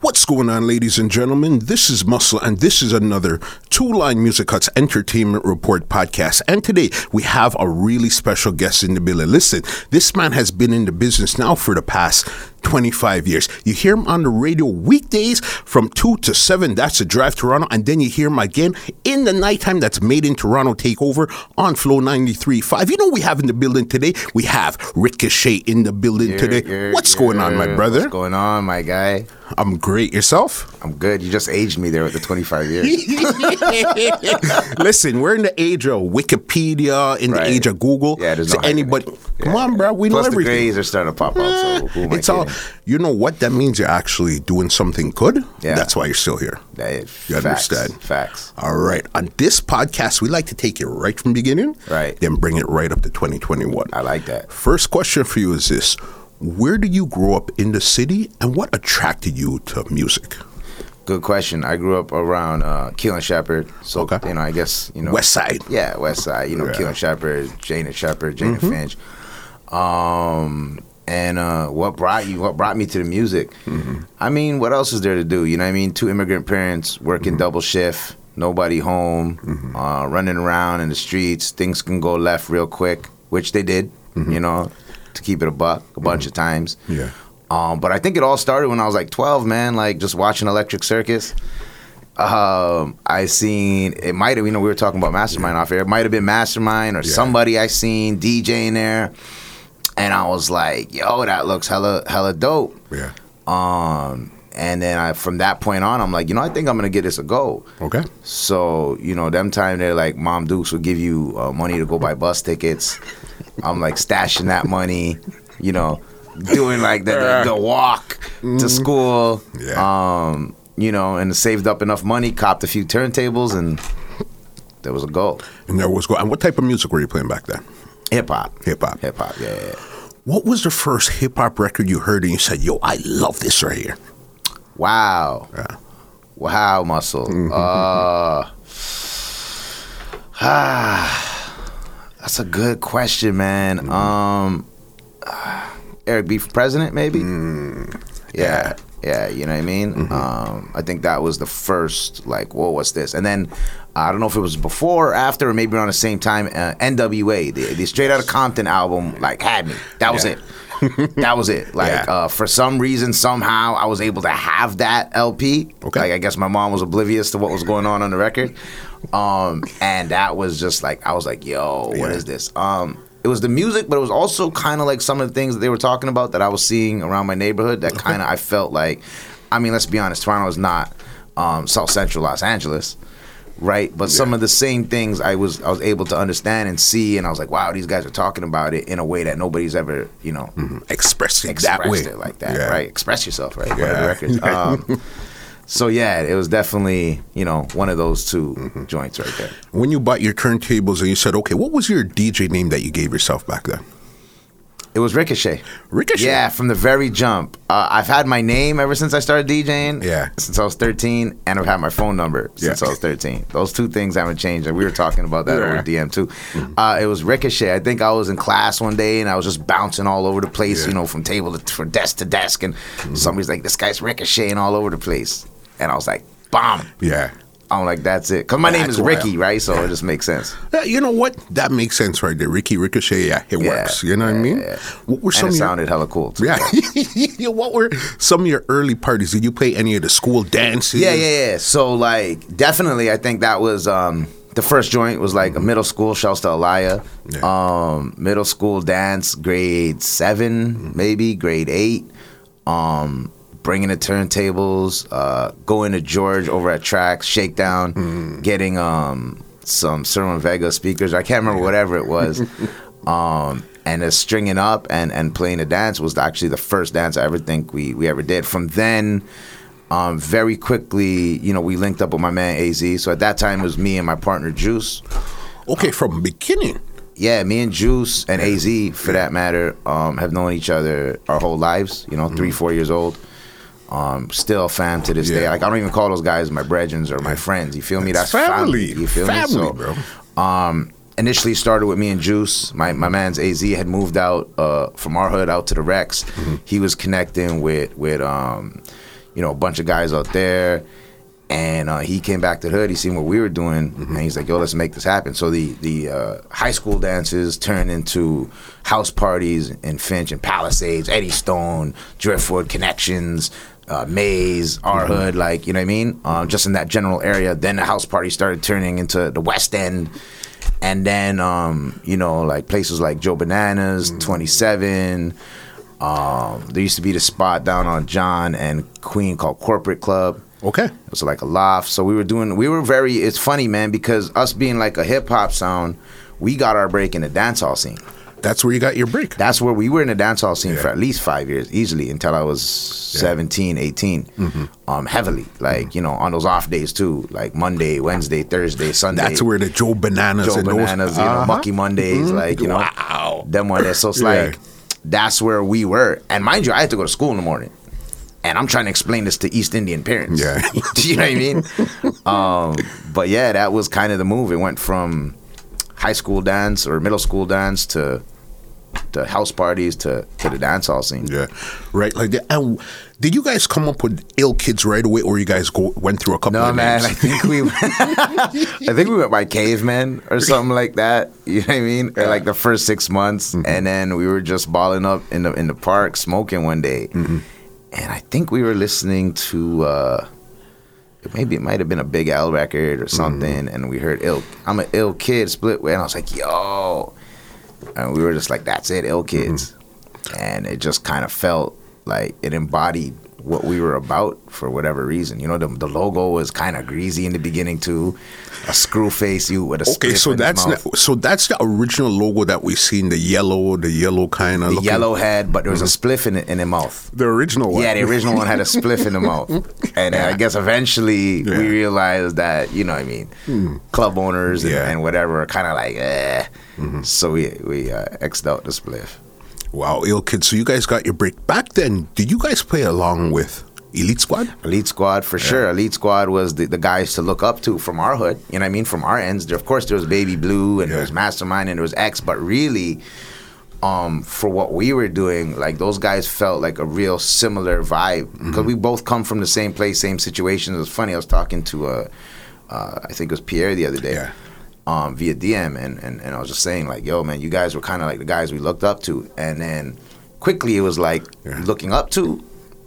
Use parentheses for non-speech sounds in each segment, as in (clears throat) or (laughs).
What's going on, ladies and gentlemen? This is Muscle, and this is another Two Line Music Huts Entertainment Report podcast. And today we have a really special guest in the building. Listen, this man has been in the business now for the past 25 years. You hear him on the radio weekdays from 2 to 7. That's a drive Toronto. And then you hear him again in the nighttime. That's Made in Toronto Takeover on Flow 93.5. You know we have in the building today? We have Ricochet in the building Yeah, today. yeah, What's yeah. going on, my brother? What's going on, my guy? I'm great. Yourself? I'm good. You just aged me there with the 25 years. (laughs) (laughs) Listen, we're in the age of Wikipedia, in the Right. age of Google. Yeah, there's so no anybody, come on, bro, we know Plus the everything. grays are starting to pop up. So eh, I it's all? You know what that means. You're actually doing something good. Yeah. that's why you're still here. That is You facts, understand? Facts. All right. On this podcast, we like to take it right from the beginning, Right. Then bring it right up to 2021. I like that. First question for you is this: Where did you grow up in the city, and what attracted you to music? Good question. I grew up around uh, Keele and Sheppard. So, Okay. you know, I guess, you know. West Side. Yeah, West Side. You know, Yeah. Keele and Sheppard, Jane and Sheppard, Jane Mm-hmm. Finch. Um, and uh, what brought you? What brought me to the music? Mm-hmm. I mean, what else is there to do? You know, what I mean, two immigrant parents working Mm-hmm. double shift, nobody home, uh, running around in the streets. Things can go left real quick, which they did. You know, to keep it a buck, a bunch of times. Mm-hmm. Yeah. Um, but I think it all started when I was like 12, man. Like just watching Electric Circus. Um, I seen it might have you know we were talking about Mastermind off air. It might have been Mastermind or Yeah. somebody I seen DJing there, and I was like, yo, that looks hella hella dope. Yeah. Um, and then I from that point on, I'm like, you know, I think I'm gonna get this a go. Okay. So you know, them time they're like, Mom Dukes will give you uh, money to go buy bus tickets. I'm like stashing that money, you know, doing like the, the, the walk to school. Yeah. Um, you know, and saved up enough money, copped a few turntables, and there was a goal. And there was go. And what type of music were you playing back then? Hip hop. Hip hop. Hip hop. Yeah, yeah. yeah. What was the first hip hop record you heard and you said, "Yo, I love this right here"? Wow. Yeah. Wow, muscle. Uh, ah, that's a good question, man. Um, Eric B for president, maybe. yeah, yeah. You know what I mean? Um, I think that was the first. Like, whoa, what's this? And then I don't know if it was before or after, or maybe around the same time. Uh, N.W.A. The, the Straight Outta Compton album, like, had me. That was Yeah. it. that was it. (laughs) Like, Yeah. uh, for some reason, somehow, I was able to have that LP. Okay. Like, I guess my mom was oblivious to what was going on on the record. Um, and that was just like, I was like, yo, what Yeah. is this? Um, it was the music, but it was also kind of like some of the things that they were talking about that I was seeing around my neighborhood that kind of I felt like, I mean, let's be honest, Toronto is not um, South Central Los Angeles, right? But some of the same things I was I was able to understand and see, and I was like, wow, these guys are talking about it in a way that nobody's ever, you know, Expressing expressed that way, it like that, Yeah. right? Express yourself, right? Yeah. the records. (laughs) Um, so yeah, it was definitely you know one of those 2 Mm-hmm. joints right there. When you bought your turntables and you said, "Okay, what was your DJ name that you gave yourself back then?" It was Ricochet. Ricochet. Yeah, from the very jump. Uh, I've had my name ever since I started DJing. Yeah. Since I was 13, and I've had my phone number since Yeah. I was 13. Those two things haven't changed. And we were talking about that Yeah. over DM too. Uh, it was Ricochet. I think I was in class one day and I was just bouncing all over the place, Yeah. you know, from table to from desk to desk, and somebody's like, "This guy's ricocheting all over the place," and I was like, "Bomb." Yeah. I'm like, that's it. Cause my name That's is Ricky, right? So it just makes sense. Yeah, you know what? That makes sense right there. Ricky Ricochet, yeah, it Yeah, works. You know what I mean? yeah. What were some And it your, sounded hella cool. Too. Yeah. Yeah, (laughs) what were some of your early parties? Did you play any of the school dances? Yeah, yeah, yeah. So like, definitely, I think that was um, the first joint was like a middle school. Shouts to Alaya. Yeah. Um, middle school dance, grade 7 maybe grade eight. Um, bringing the turntables, uh, going to George over at Tracks, Shakedown, getting um some Cerwin Vega speakers. I can't remember whatever it was. (laughs) um, and stringing up and, and playing the dance was actually the first dance I ever think we, we ever did. From then, Um, very quickly, you know, we linked up with my man Az. So at that time, it was me and my partner Juice. Okay, from beginning. Yeah, me and Juice and Az, for that matter, um, have known each other our whole lives. You know, three, four years old. Um, still fam to this day. Like I don't even call those guys my brethrens or my friends. You feel me? That's family. family. You feel family, me? So, bro. um, initially started with me and Juice. My my man's Az had moved out uh, from our hood out to the Rex. He was connecting with with um, you know a bunch of guys out there, and uh, he came back to the hood. He seen what we were doing, and he's like, "Yo, let's make this happen." So the the uh, high school dances turned into house parties in Finch and Palisades, Eddie Stone, Driftwood connections. Uh, Maze, our hood, like you know what I mean, um, just in that general area. Then the house party started turning into the West End, and then um, you know like places like Joe Bananas, Twenty Seven. Um, there used to be the spot down on John and Queen called Corporate Club. Okay. It was like a loft. So we were doing. We were very. It's funny, man, because us being like a hip hop sound, we got our break in the dancehall scene. That's where you got your break. That's where we were in the dancehall scene for at least five years, easily until I was 17, 18. Mm-hmm. Um, heavily, like you know, on those off days too, like Monday, Wednesday, Thursday, Sunday. That's where the Joe Bananas Joe and Bananas, those you know, Uh-huh. Mucky Mondays, like you know, Wow. them one there. So it's Yeah. like that's where we were. And mind you, I had to go to school in the morning, and I'm trying to explain this to East Indian parents. Yeah. (laughs) you know what I mean? (laughs) um, but yeah, that was kind of the move. It went from high school dance or middle school dance to to house parties to to the dance hall scene. Yeah, right. Like, that. and did you guys come up with ill kids right away, or you guys go went through a couple No of man, I think we, (laughs) (laughs) I think we went by cavemen or something like that. (laughs) You know what I mean? Like the first six months, Mm-hmm. and then we were just balling up in the in the park smoking one day, Mm-hmm. and I think we were listening to uh, maybe it might have been a Big L record or something, Mm-hmm. and we heard "ill." I'm an ill kid split with, and I was like, "Yo," and we were just like, "That's it, ill kids," Mm-hmm. and it just kind of felt like it embodied what we were about for whatever reason. You know, the, the logo was kind of greasy in the beginning too, a screw face you with a Okay, so that's not, so that's the original logo that we seen the yellow, the yellow kind of the yellow head, but there was a spliff in it in the mouth. the original one. Yeah, the original one had a spliff in the mouth, (laughs) and then I guess eventually Yeah. we realized that you know what I mean, club owners and, Yeah. and whatever are kind of like, eh. So we we uh, xed out the spliff. Wow, ill kids. So you guys got your break back then. Did you guys play along with Elite Squad? Elite Squad for sure. Elite Squad was the, the guys to look up to from our hood. You know what I mean? From our ends. There, of course, there was Baby Blue and there was Mastermind and there was X, but really, um, for what we were doing, like those guys felt like a real similar vibe because we both come from the same place, same situations. It was funny. I was talking to uh, uh, I think it was Pierre the other day. Yeah. Um, via DM and, and, and I was just saying like, yo man, you guys were kind of like the guys we looked up to, and then quickly it was like Yeah. looking up to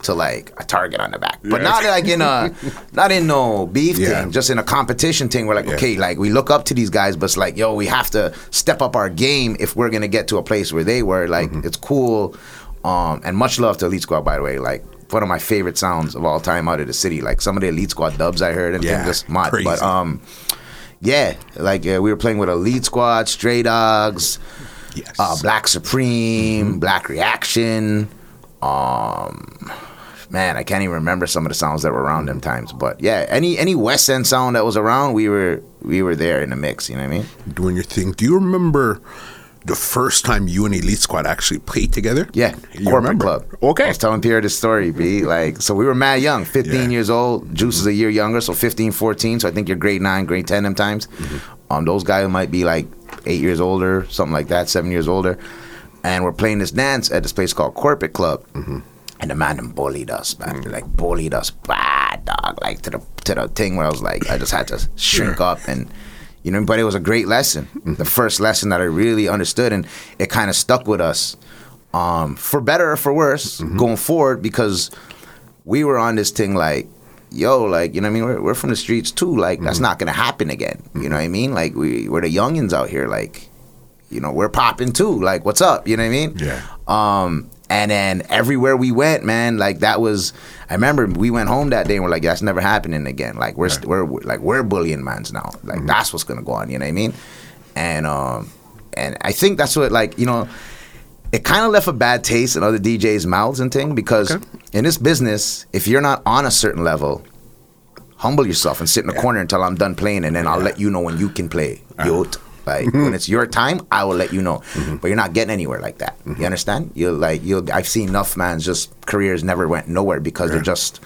to like a target on the back, but Yeah. not like in a (laughs) not in no beef Yeah. thing, just in a competition thing. We're like, Yeah. okay, like we look up to these guys, but it's like, yo, we have to step up our game if we're gonna get to a place where they were. Like, Mm-hmm. it's cool. Um, and much love to Elite Squad, by the way. Like one of my favorite sounds of all time out of the city. Like some of the Elite Squad dubs I heard and Yeah, things just mad. But um, yeah, like uh, we were playing with Elite Squad, Stray Dogs, Yes. uh, Black Supreme, Black Reaction. Um, man, I can't even remember some of the sounds that were around them times. But yeah, any any West End sound that was around, we were we were there in the mix. You know what I mean? Doing your thing. Do you remember the first time you and Elite Squad actually played together? Yeah, You corporate remember? club. Okay. I was telling Pierre this story, B. Like, so we were mad young, 15 Yeah. years old. Juice is a year younger, so 15, 14. So I think you're grade nine, grade 10 them times. Mm-hmm. Um, those guys might be like eight years older, something like that, seven years older. And we're playing this dance at this place called Corporate Club. Mm-hmm. And the man them bullied us, man. Like bullied us bad, dog. Like to the to the thing where I was like, I just had to shrink up and you know, but it was a great lesson. Mm-hmm. The first lesson that I really understood and it kind of stuck with us. Um, for better or for worse, Mm-hmm. going forward because we were on this thing like, yo, like, you know what I mean? We're, we're from the streets too. Like, Mm-hmm. that's not gonna happen again. You know what I mean? Like we we're the youngins out here, like, you know, we're popping too. Like, what's up? You know what I mean? Yeah. Um, and then everywhere we went, man, like that was. I remember we went home that day and we're like, that's never happening again. Like we're we're like we're bullying mans now. Like Mm-hmm. that's what's gonna go on. You know what I mean? And um, and I think that's what like you know, it kind of left a bad taste in other DJs' mouths and thing because Okay. in this business, if you're not on a certain level, humble yourself and sit in a corner until I'm done playing, and then I'll let you know when you can play. Yot. Like Mm-hmm. when it's your time, I will let you know. But you're not getting anywhere like that. Mm-hmm. You understand? You like you. I've seen enough man's just careers never went nowhere because they're just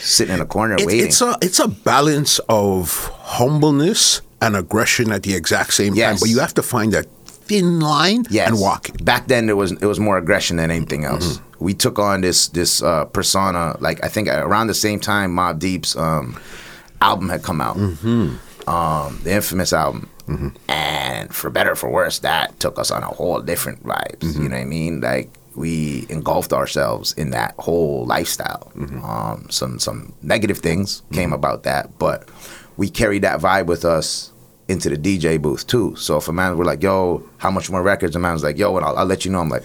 sitting in a corner It- waiting. it's a it's a balance of humbleness and aggression at the exact same time, but you have to find that thin line yes. and walk it. Back then, it was it was more aggression than anything else. Mm-hmm. We took on this this uh, persona. Like I think around the same time, Mobb Deep's um, album had come out, Mm-hmm. um, the infamous album. And for better or for worse, that took us on a whole different vibes. Mm-hmm. You know what I mean? Like we engulfed ourselves in that whole lifestyle. Mm-hmm. Um, some some negative things came about that, but we carried that vibe with us into the DJ booth too. So if a man were like, "Yo, how much more records?" A man's like, "Yo," and I'll, I'll let you know. I'm like.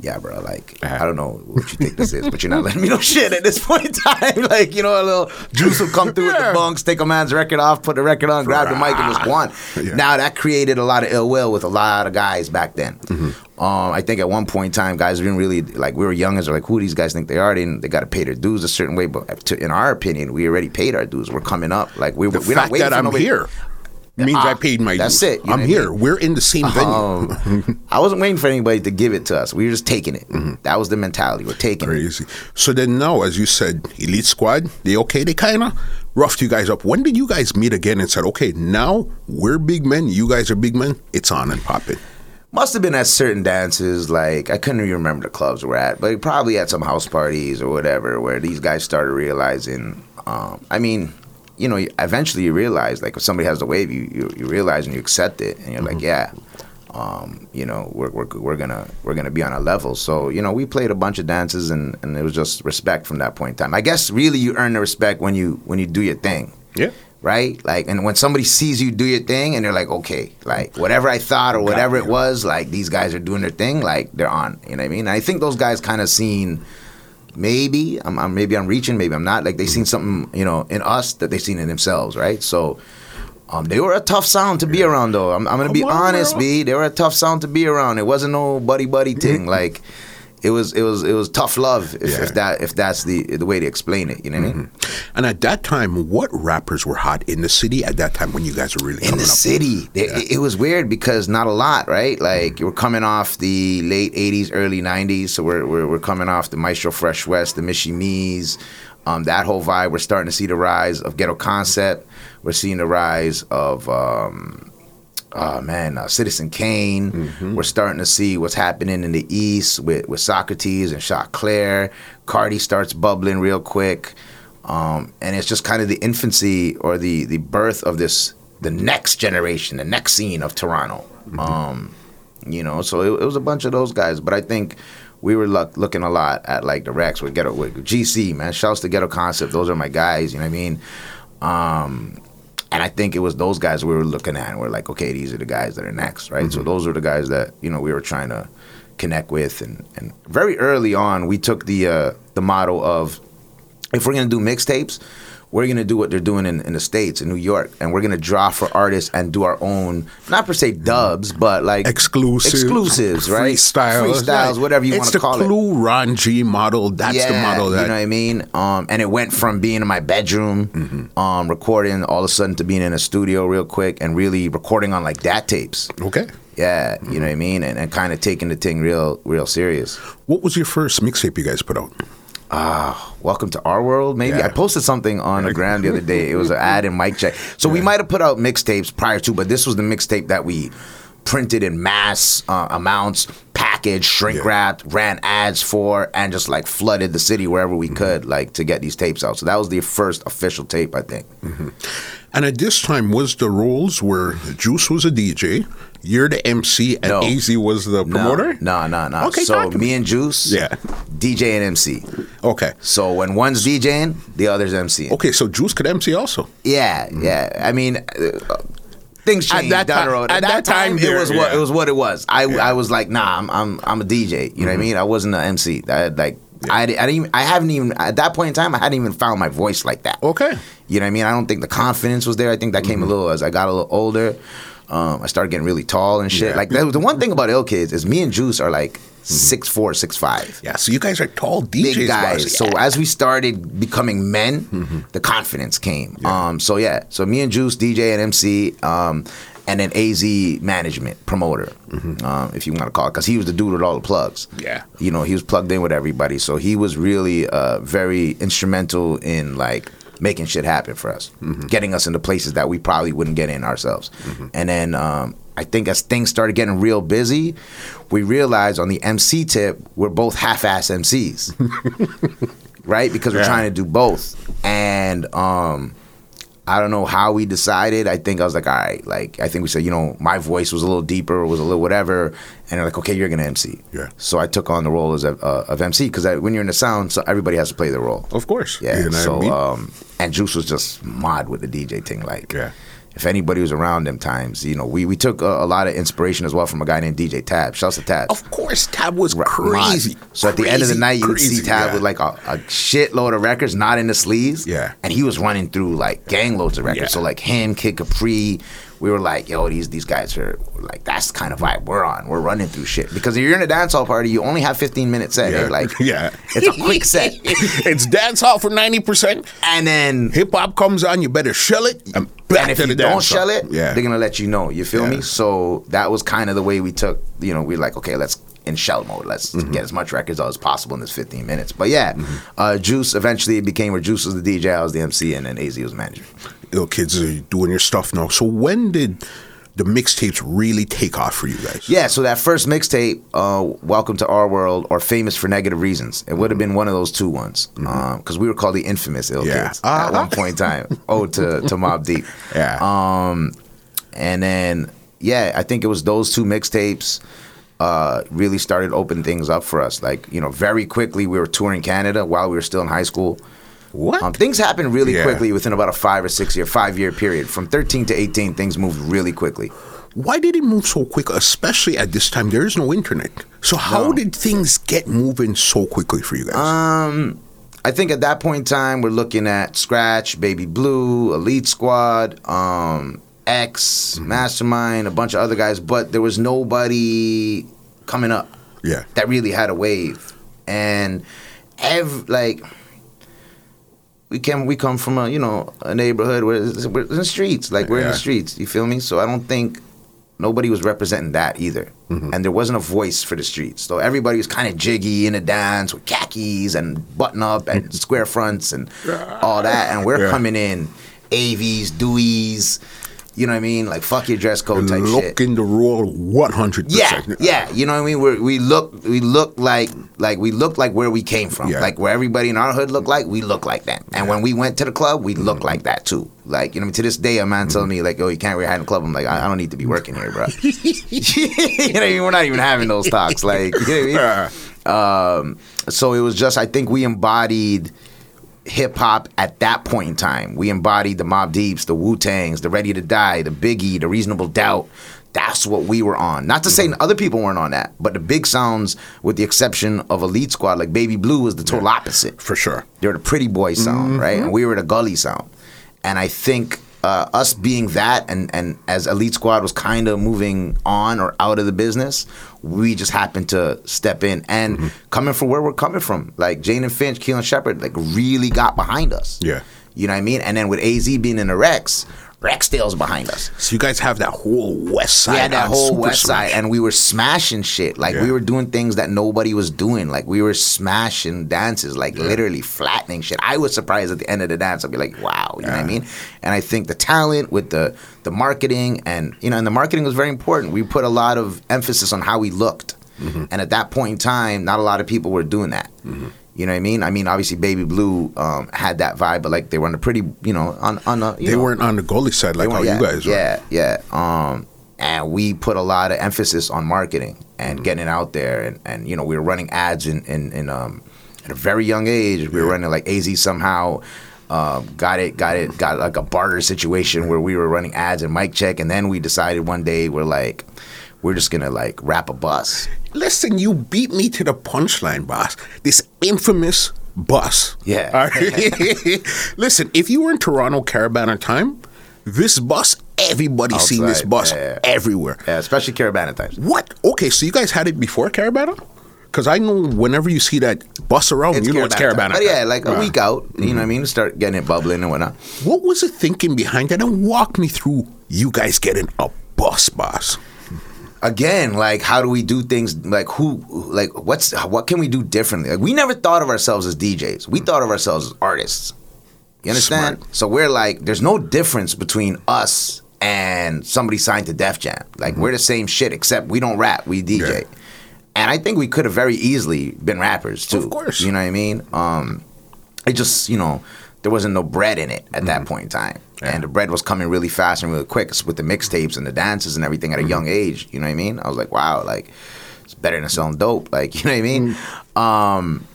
Yeah, bro. Like, I don't know what you think this is, but you're not letting me know (laughs) shit at this point in time. (laughs) Like, you know, a little juice will come through with the bunks, take a man's record off, put the record on, grab the mic, and just go on. (laughs) Yeah. Now that created a lot of ill will with a lot of guys back then. Mm-hmm. Um, I think at one point in time, guys didn't really like. We were young as like, who these guys think they are? They, they got to pay their dues a certain way. But to, in our opinion, we already paid our dues. We're coming up. Like we, The we're not waiting that for I'm nobody- here means Ah, I paid my that's dues. it, you know I'm what I here. mean? We're in the same venue. Um, (laughs) I wasn't waiting for anybody to give it to us. We were just taking it. That was the mentality. We're taking it. Crazy. So then now, as you said, Elite Squad, they okay, they kind of roughed you guys up. When did you guys meet again and said, okay, now we're big men, you guys are big men, it's on and popping? Must have been at certain dances. Like I couldn't even remember the clubs we're at, but probably at some house parties or whatever, where these guys started realizing. Um, I mean, you know, eventually you realize, like, if somebody has the wave, you you, you realize and you accept it, and you're like, yeah. Um, you know, we're, we're, we're gonna we're gonna be on a level. So you know, we played a bunch of dances, and, and it was just respect from that point in time. I guess really you earn the respect when you when you do your thing Yeah. right? Like, and when somebody sees you do your thing, and they're like, okay, like whatever I thought or whatever it was, like these guys are doing their thing, like they're on. You know what I mean? And I think those guys kind of seen. Maybe I'm, I'm maybe I'm reaching, maybe I'm not. Like they seen something, you know, in us that they seen in themselves, right? So, um, they were a tough sound to be around, though. I'm, I'm gonna be honest. B. They were a tough sound to be around. It wasn't no buddy buddy thing. (laughs) Like, it was it was it was tough love. If, Yeah. if that if that's the the way to explain it, you know what I mean? And at that time, what rappers were hot in the city at that time when you guys were really in the city. It, it was weird because not a lot, right? Like we're coming off the late '80s, early '90s, so we're we're, we're coming off the Maestro Fresh Wes, the Michie Mee's, um, that whole vibe. We're starting to see the rise of Ghetto Concept. We're seeing the rise of. Um, Oh man, uh, Citizen Kane. We're starting to see what's happening in the East with, with Saukrates and Choclair. Cardi starts bubbling real quick, um, and it's just kind of the infancy or the the birth of this the next generation, the next scene of Toronto. Um, you know, so it, it was a bunch of those guys, but I think we were look, looking a lot at like the Rex with Ghetto with GC man. Shouts to Ghetto Concept. Those are my guys. You know what I mean? Um, and I think it was those guys we were looking at, and we're like, okay, these are the guys that are next, right? So those are the guys that you know we were trying to connect with, and, and very early on, we took the uh, the model of if we're gonna do mixtapes, we're gonna do what they're doing in, in the states, in New York, and we're gonna draw for artists and do our own, not per se dubs, but like Exclusives, exclusives, right? Freestyles, freestyles, whatever you want to call the it Clue Ron G model. That's the model that you know what I mean. Um, and it went from being in my bedroom, Mm-hmm. um, recording, all of a sudden to being in a studio real quick and really recording on like dat tapes. okay. Yeah, Mm-hmm. you know what I mean, and, and kind of taking the thing real, real serious. What was your first mixtape you guys put out? Ah, welcome to our world. Maybe Yeah. I posted something on the gram the other day. It was an (laughs) ad and mic check. So we might have put out mixtapes prior to, but this was the mixtape that we printed in mass uh, amounts, packaged, shrink Yeah. wrapped, ran ads for, and just like flooded the city wherever we mm-hmm. could, like to get these tapes out. So that was the first official tape, I think. Mm-hmm. And at this time, was the roles where Juice was a DJ, you're the MC, and No. AZ was the promoter? No, no, no. Okay, so me. and Juice, Yeah. DJ and MC. Okay. So when one's DJing, the other's MC. Okay, so Juice could MC also. Yeah, yeah. I mean, uh, things At changed that down the road. at that time, it there- was what it was. What it was. I I was like, nah, I'm I'm I'm a DJ. You know what I mean? I wasn't an MC. I had like. I, I didn't even, I haven't even at that point in time I hadn't even found my voice like that. Okay. You know what I mean? I don't think the confidence was there. I think that came a little as I got a little older. Um, I started getting really tall and shit. Yeah. Like that was the one thing about Ill Kids is me and Juice are like six four, six five. Yeah, so you guys are tall DJs, Big guys. boss. So as we started becoming men, the confidence came. Um, so yeah, so me and Juice, DJ and MC, um, and then AZ management promoter, um, if you want to call it, because he was the dude with all the plugs. Yeah. you know, he was plugged in with everybody, so he was really uh, very instrumental in like making shit happen for us, getting us into places that we probably wouldn't get in ourselves. And then um, I think as things started getting real busy, we realized on the MC tip we're both half-ass MCs, (laughs) right? Because we're Yeah. trying to do both, and um, I don't know how we decided. I think I was like, all right, like I think we said, you know, my voice was a little deeper, was a little whatever, and they're like, okay, you're gonna MC. Yeah. So I took on the role as a, uh, of MC because when you're in the sound, so everybody has to play their role. Of course. Yeah. You know so I mean? um, and Juice was just mod with the DJ thing, like. Yeah. If anybody was around them times, you know, we, we took a, a lot of inspiration as well from a guy named DJ Tab. Shouts to Tab. Of course, Tab was Mod. crazy. So at the end of the night, you would see Tab yeah. with like a, a shitload of records, not in the sleeves. Yeah. And he was running through like gang loads of records. Yeah. So like him, Kid Capri, we were like, yo, these these guys are like that's the kind of vibe we're on. We're running through shit because if you're in a dancehall party, you only have 15 minutes set. Yeah. eh? Like (laughs) Yeah. it's a quick set, (laughs) it's (laughs) dance hall for ninety percent. and then Hip hop comes on, you better shell it. And, back and if to you the don't shell hall. it, yeah, they're gonna let you know. You feel Yeah. me? So that was kind of the way we took. You know, we are like, okay, let's in shell mode. Let's Mm-hmm. get as much records out as possible in this 15 minutes. But yeah, uh, Juice eventually became where Juice was the DJ, I was the MC, and then AZ was manager. Little kids are doing your stuff now. So when did the mixtapes really take off for you guys? Yeah, so that first mixtape, uh, Welcome to Our World, or Famous for Negative Reasons, it would have been one of those two ones. Because we were called the infamous Ill Mm-hmm. Yeah. Kids at Uh-huh. one (laughs) point in time. Oh, to, to Mobb Deep. Yeah. Um, and then, yeah, I think it was those two mixtapes uh, really started opening things up for us. Like, you know, very quickly we were touring Canada while we were still in high school. What? Um, things happened really Yeah. quickly within about a five or six year, five year period. From 13 to 18, things moved really quickly. Why did it move so quick? Especially at this time, there is no internet. So how No. did things get moving so quickly for you guys? Um, I think at that point in time, we're looking at Scratch, Baby Blue, Elite Squad, um, X, Mastermind, a bunch of other guys, but there was nobody coming up yeah. that really had a wave. And ev like we came we come from a you know a neighborhood where it's- we're in the streets, like we're in the streets. You feel me? So I don't think nobody was representing that either, mm-hmm. and there wasn't a voice for the streets. So everybody was kind of jiggy in a dance with khakis and button up and (laughs) square fronts and all that, and we're Yeah. coming in AVs, Deweys. You know what I mean? Like fuck your dress code type shit. Looking to roll one hundred Yeah, percent. yeah. You know what I mean? We're, we look, we look like, like we look like where we came from. Yeah. Like where everybody in our hood look like, we look like that. And when we went to the club, we look like that too. Like you know, to this day, a man telling me like, "Oh, you can't wear a hat in the club." I'm like, I, I don't need to be working here, bro. (laughs) (laughs) you know, what I mean? we're not even having those talks. Like, (laughs) you know what I mean? Um, so it was just, I think we embodied hip hop at that point in time. We embodied the Mobb Deeps, the Wu Tangs, the Ready to Die, the Biggie, the Reasonable Doubt. That's what we were on. Not to say mm-hmm. other people weren't on that, but the big sounds, with the exception of Elite Squad, like Baby Blue, was the total opposite. For sure. They were the pretty boy sound, right? And mm-hmm. we were the gully sound. And I think uh, us being that, and, and as Elite Squad was kind of moving on or out of the business, we just happened to step in. And coming from where we're coming from, like Jane and Finch, Keele and Sheppard, like really got behind us. Yeah. You know what I mean? And then with AZ being in the Rex, Rexdale's behind us. So you guys have that whole west side. We had that whole Super west Smash. side, and we were smashing shit. Like Yeah. we were doing things that nobody was doing. Like we were smashing dances, like literally flattening shit. I was surprised at the end of the dance. I'd be like, wow, you know what I mean? And I think the talent with the the marketing and you know, and the marketing was very important. We put a lot of emphasis on how we looked, Mm-hmm. and at that point in time, not a lot of people were doing that. You know what I mean? I mean, obviously, Baby Blue um, had that vibe, but like they were on a pretty, you know, on on a, They know, weren't on the goalie side like how weren't- you guys were. Yeah, yeah. Um, and we put a lot of emphasis on marketing and Mm-hmm. getting it out there, and, and you know we were running ads in in, in um, at a very young age. We were running like AZ somehow. Um, got it, got it, got like a barter situation where we were running ads and mic check, and then we decided one day we're like, we're just gonna like wrap a bus. Listen, you beat me to the punchline, boss. This infamous bus. Yeah. Right? (laughs) Listen, if you were in Toronto Caribana time, this bus, everybody seen this bus yeah, yeah. everywhere. Yeah, especially Caribana times. What? Okay, so you guys had it before Caribana? Because I know whenever you see that bus around, you know it's Caribana. But yeah, like a week out, you know what I mm-hmm. mean? Start getting it bubbling and whatnot. What was the thinking behind that? And walk me through you guys getting a bus, boss. Again like how do we do things like who like what's what can we do differently? Like we never thought of ourselves as djs we thought of ourselves as artists. You understand? Smart. so we're like there's no difference between us and somebody signed to def jam. Like we're the same shit except we don't rap we dj Yeah. and i think we could have very easily been rappers too. Of course. you know what i mean? Um it just you know there wasn't no bread in it at that point in time Yeah. and the bread was coming really fast and really quick with the mixtapes and the dances and everything at a young age you know what i mean i was like wow like it's better than selling dope (laughs) like you know what i mean um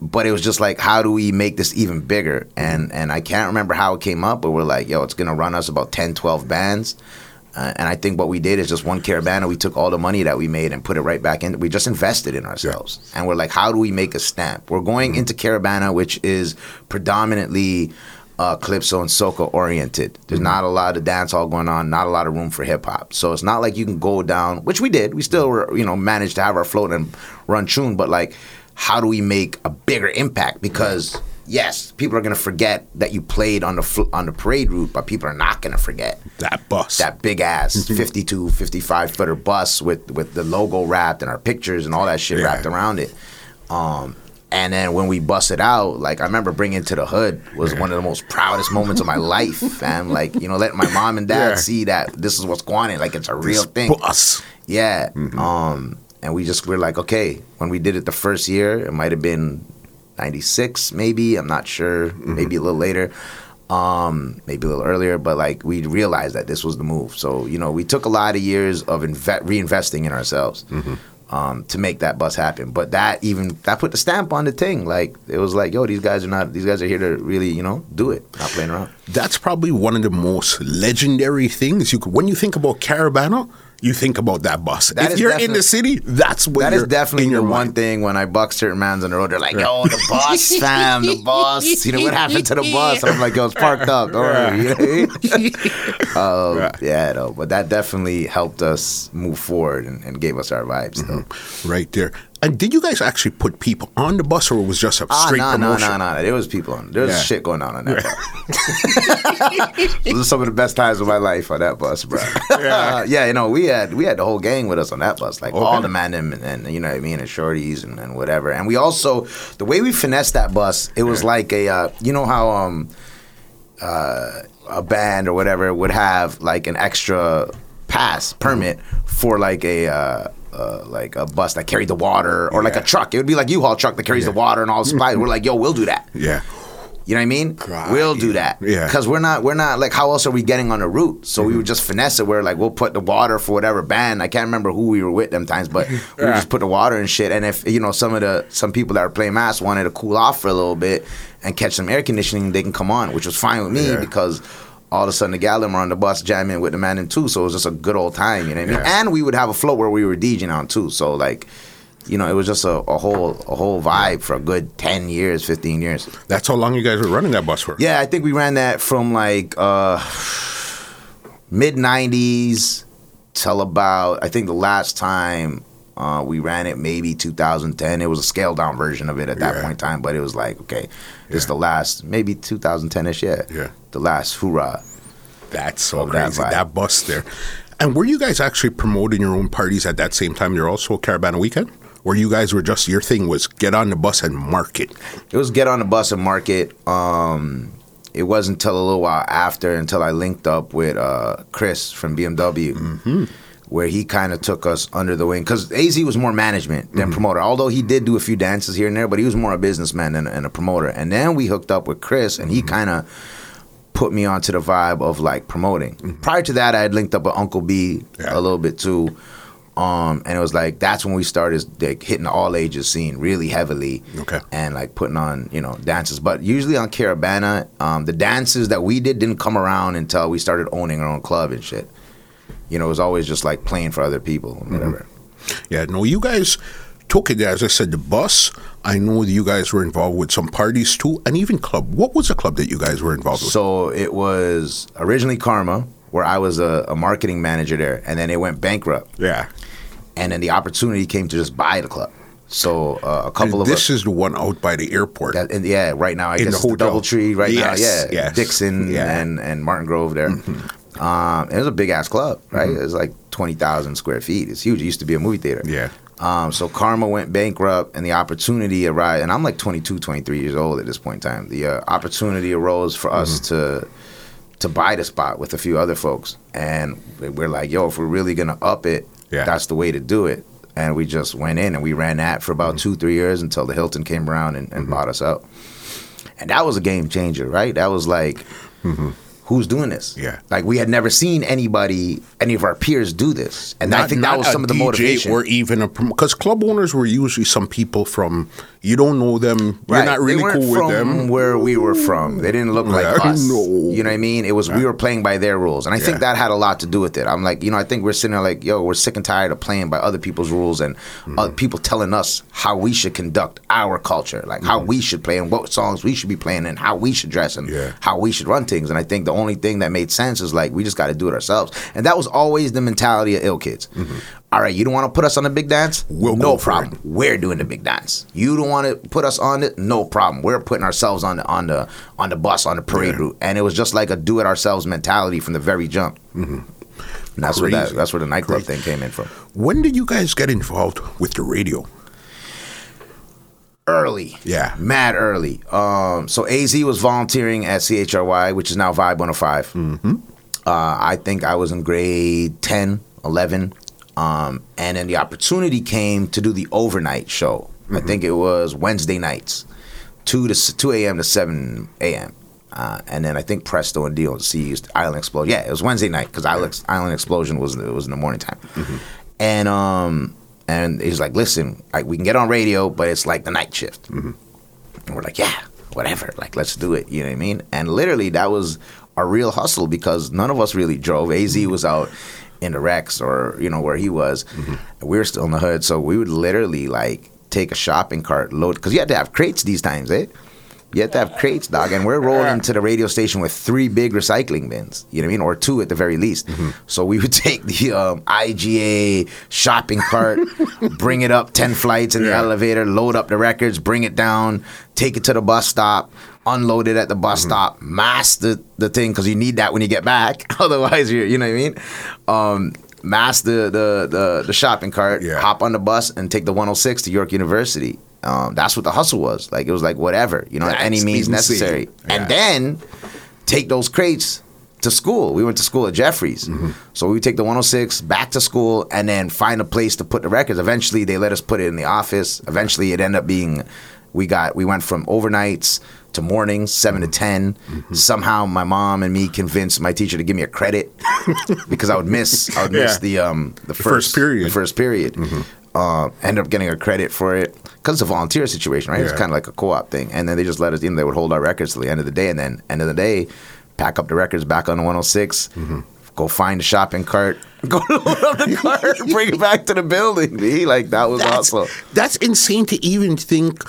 but it was just like how do we make this even bigger and and i can't remember how it came up but we're like yo it's gonna run us about 10 12 bands uh, and I think what we did is just one Caribana. We took all the money that we made and put it right back in. We just invested in ourselves, and we're like, how do we make a stamp? We're going into Caribana, which is predominantly uh, calypso and soca oriented. There's not a lot of dance hall going on, not a lot of room for hip hop. So it's not like you can go down, which we did. We still were, you know, managed to have our float and run tune, but like, how do we make a bigger impact? Because yes, people are gonna forget that you played on the fl- on the parade route, but people are not gonna forget That bus. that big ass Mm-hmm. (laughs) 52 55 footer bus with with the logo wrapped and our pictures and all that shit Yeah. wrapped around it um and then when we busted out like i remember bringing it to the hood was one of the most proudest moments of my life fam like you know letting my mom and dad Yeah. see that this is what's going on like it's a real This thing Bus. yeah. Mm-hmm. Um, and we just we're like, okay, when we did it the first year, it might have been '96, maybe. I'm not sure. Mm-hmm. Maybe a little later. Um, maybe a little earlier, but like we realized that this was the move. So you know, we took a lot of years of inve- reinvesting in ourselves Mm-hmm. Um, to make that bus happen. But that even that put the stamp on the thing. Like it was like, yo, these guys are not. These guys are here to really, you know, do it, not playing around. That's probably one of the most legendary things you could. When you think about Caribana, you think about that bus. That if you're in the city, that's what That is definitely in your one thing when I buck certain mans on the road, they're like, yo, the bus, fam, the bus. You know, what happened to the bus? And I'm like, yo, it's parked up. Don't worry. You know what I mean? um, Right. Yeah, though. But that definitely helped us move forward and, and gave us our vibes, though. right there. And did you guys actually put people on the bus, or it was just a Ah, straight no, no, promotion? no, no. There was people on. There was Yeah. shit going on on that bus. (laughs) Those are some of the best times of my life on that bus, bro. Yeah. (laughs) yeah, you know, we had we had the whole gang with us on that bus, like Okay. all the man and, and you know what I mean, and shorties and, and whatever. And we also the way we finessed that bus, it was like a uh, you know how um uh, a band or whatever would have like an extra pass permit for like a uh, like a bus that carried the water or like a truck. It would be like U-Haul truck that carries the water and all the supplies. We're like, yo, we'll do that. Yeah. You know what I mean? Right. We'll do that. Yeah. Because we're not we're not like how else are we getting on the route? So Mm-hmm. we would just finesse it where like we'll put the water for whatever band. I can't remember who we were with them times, but we Yeah. just put the water and shit. And if you know some of the some people that are playing mass wanted to cool off for a little bit and catch some air conditioning, they can come on, which was fine with me Yeah. because all of a sudden the gal them were on the bus jamming with the man in two. So it was just a good old time, you know what I mean? Yeah. And we would have a float where we were DJing on too. So like you know, it was just a, a whole a whole vibe for a good ten years, fifteen years. That's how long you guys were running that bus for. Yeah, I think we ran that from like uh, mid '90s till about I think the last time uh, we ran it maybe 2010. It was a scaled down version of it at that Yeah. point in time, but it was like okay, this is the last maybe 2010ish. Yeah, Yeah. the last hoorah. That's so Of that That, bus there. And were you guys actually promoting your own parties at that same time? You're also a Caribana weekend? Where you guys were just, your thing was get on the bus and market? It was get on the bus and market. Um, it wasn't until a little while after until I linked up with uh, Chris from BMW, Mm-hmm. Where he kind of took us under the wing because AZ was more management Mm-hmm. than promoter. Although he did do a few dances here and there, but he was more a businessman than, and a promoter. And then we hooked up with Chris, and he Mm-hmm. kind of put me onto the vibe of like promoting. Prior to that, I had linked up with Uncle B Mm-hmm. Yeah. a little bit too. Um, and it was like that's when we started like hitting the all ages scene really heavily Okay. and like putting on you know dances. But usually on Caribana, um, the dances that we did didn't come around until we started owning our own club and shit. You know, it was always just like playing for other people, Mm-hmm. whatever. Yeah, no, you guys took it, as I said, the bus. I know that you guys were involved with some parties too, and even club. What was the club that you guys were involved with? So it was originally Karma, where I was a, a marketing manager there, and then it went bankrupt. yeah. and then the opportunity came to just buy the club. So uh, a couple of this us. is the one out by the airport. That, and yeah, right now I In guess the the. DoubleTree right Yes, now. Yeah, yes. Dixon Yeah. Mm-hmm. and and Martin Grove there. Um, it was a big ass club, right? It was like twenty thousand square feet. It's huge. It used to be a movie theater. yeah. Um, so Karma went bankrupt, and the opportunity arose. And I'm like 22, 23 years old at this point in time. The uh, opportunity arose for us Mm-hmm. to to buy the spot with a few other folks, and we're like, "Yo, if we're really gonna up it, Yeah. that's the way to do it." And we just went in and we ran that for about Mm-hmm. two, three years until the Hilton came around and, and bought us out. And that was a game changer, right? That was like, who's doing this? Yeah. Like we had never seen anybody, any of our peers do this, and I think that not was some of the DJ motivation. or even a because club owners were usually some people from you don't know them. You're not really cool with them. Where we were from, they didn't look like Yeah, us. no. You know what I mean? It was we were playing by their rules, and I think that had a lot to do with it. I'm like, you know, I think we're sitting there like, yo, we're sick and tired of playing by other people's rules and Mm-hmm. other people telling us how we should conduct our culture, like how we should play and what songs we should be playing and how we should dress and Mm-hmm. Yeah. how we should run things. And I think the only thing that made sense is like we just got to do it ourselves, and that was always the mentality of ill kids. All right, you don't want to put us on the big dance? We'll no problem. We're doing the big dance. You don't want to put us on it? No problem. We're putting ourselves on the on the on the bus on the parade Yeah. route, and it was just like a do it ourselves mentality from the very jump. Mm-hmm. And that's where that that's where the nightclub Crazy. thing came in from. When did you guys get involved with the radio? Early, Yeah. mad early. Um, so Az was volunteering at CHRY, which is now Vibe 105. Mm-hmm. Uh, I think I was in grade 10, 11. Um, and then the opportunity came to do the overnight show. I think it was Wednesday nights, 2 to 2 a.m. to 7 a.m. Uh, and then I think Presto and DLC used Island Explosion. Yeah, it was Wednesday night because Island, Island Explosion was it was in the morning time. And um and he's like, listen, like we can get on radio, but it's like the night shift. And we're like, yeah, whatever. Like, let's do it. You know what I mean? And literally, that was a real hustle because none of us really drove. Az was out in the Rex or, you know, where he was. And we were still in the hood. So we would literally, like, take a shopping cart, load, because you had to have crates these times, eh? You had to have crates, dog. And we're rolling to the radio station with three big recycling bins, you know what I mean? Or two at the very least. So we would (laughs) take the um, IGA shopping cart, (laughs) bring it up 10 flights in the elevator, load up the records, bring it down, take it to the bus stop, unload it at the Mm-hmm. bus stop, mask the, the thing because you need that when you get back. (laughs) Otherwise, you're, you know what I mean? Um, mask the, the, the, the shopping cart, Yeah. hop on the bus, and take the 106 to York University. Um, that's what the hustle was. Like, it was like, whatever, you know, That's any means necessary. Yeah. And then take those crates to school. We went to school at Jefferys. Mm-hmm. So we would take the 106 back to school and then find a place to put the records. Eventually they let us put it in the office. Eventually it ended up being we got we went from overnights to mornings, 7 to 10. Mm-hmm. Somehow my mom and me convinced my teacher to give me a credit (laughs) because I would miss I would miss Yeah. the um the, first period. The first period. Uh, ended up getting a credit for it because it's a volunteer situation, right? It's kind of like a co-op thing, and then they just let us in. They would hold our records till the end of the day, and then end of the day, pack up the records back on the 106, go find the shopping cart, (laughs) go load up the cart, bring it back to the building. B. Like that was That's, awesome. that's insane to even think.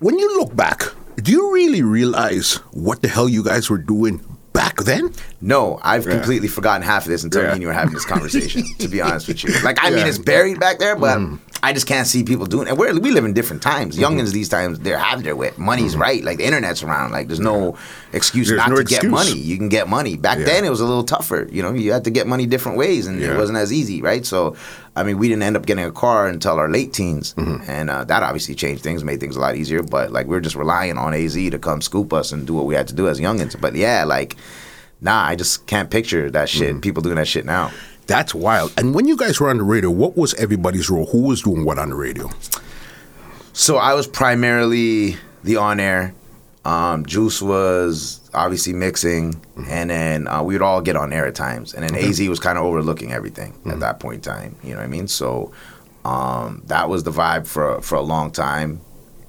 When you look back, do you really realize what the hell you guys were doing back then? No, I've completely forgotten half of this until Yeah. me and you were having this conversation. to be honest with you, like I mean, it's buried back there, but mm. I just can't see people doing it. And we're, we live in different times. Youngins these times they're having their way. Money's right. Like the internet's around. Like there's no excuse There's not no to get money. You can get money. Back Yeah. then it was a little tougher. You know, you had to get money different ways, and Yeah. it wasn't as easy, right? So, I mean, we didn't end up getting a car until our late teens, Mm-hmm. and uh, that obviously changed things, made things a lot easier. But like we were just relying on AZ to come scoop us and do what we had to do as youngins. But yeah, like. Nah, I just can't picture that shit. Mm-hmm. People doing that shit now. That's wild. And when you guys were on the radio, what was everybody's role? Who was doing what on the radio? So I was primarily the on air. Um, Juice was obviously mixing, and then uh, we would all get on air at times. And then AZ was kind of overlooking everything at that point in time. You know what I mean? So um, that was the vibe for for a long time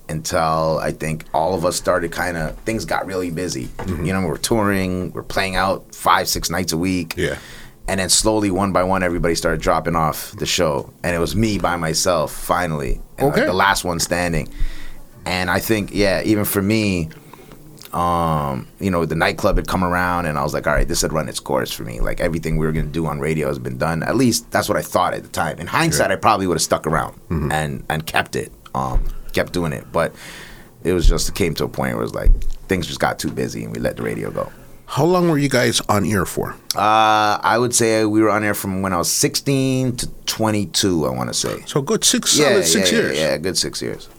until I think all of us started kind of things got really busy. You know, we're touring, we're playing out five, six nights a week. Yeah. And then slowly, one by one, everybody started dropping off the show, and it was me by myself finally, and like the last one standing. And I think, yeah, even for me, um, you know, the nightclub had come around, and I was like, all right, this had run its course for me. Like everything we were gonna do on radio has been done. At least that's what I thought at the time. In hindsight, I probably would have stuck around and and kept it. Um, kept doing it, but it was just it came to a point where it was like things just got too busy and we let the radio go. How long were you guys on air for? Uh, I would say we were on air from when I was 16 to 22. I want to say. So good six, solid six yeah, years. Yeah, good six years.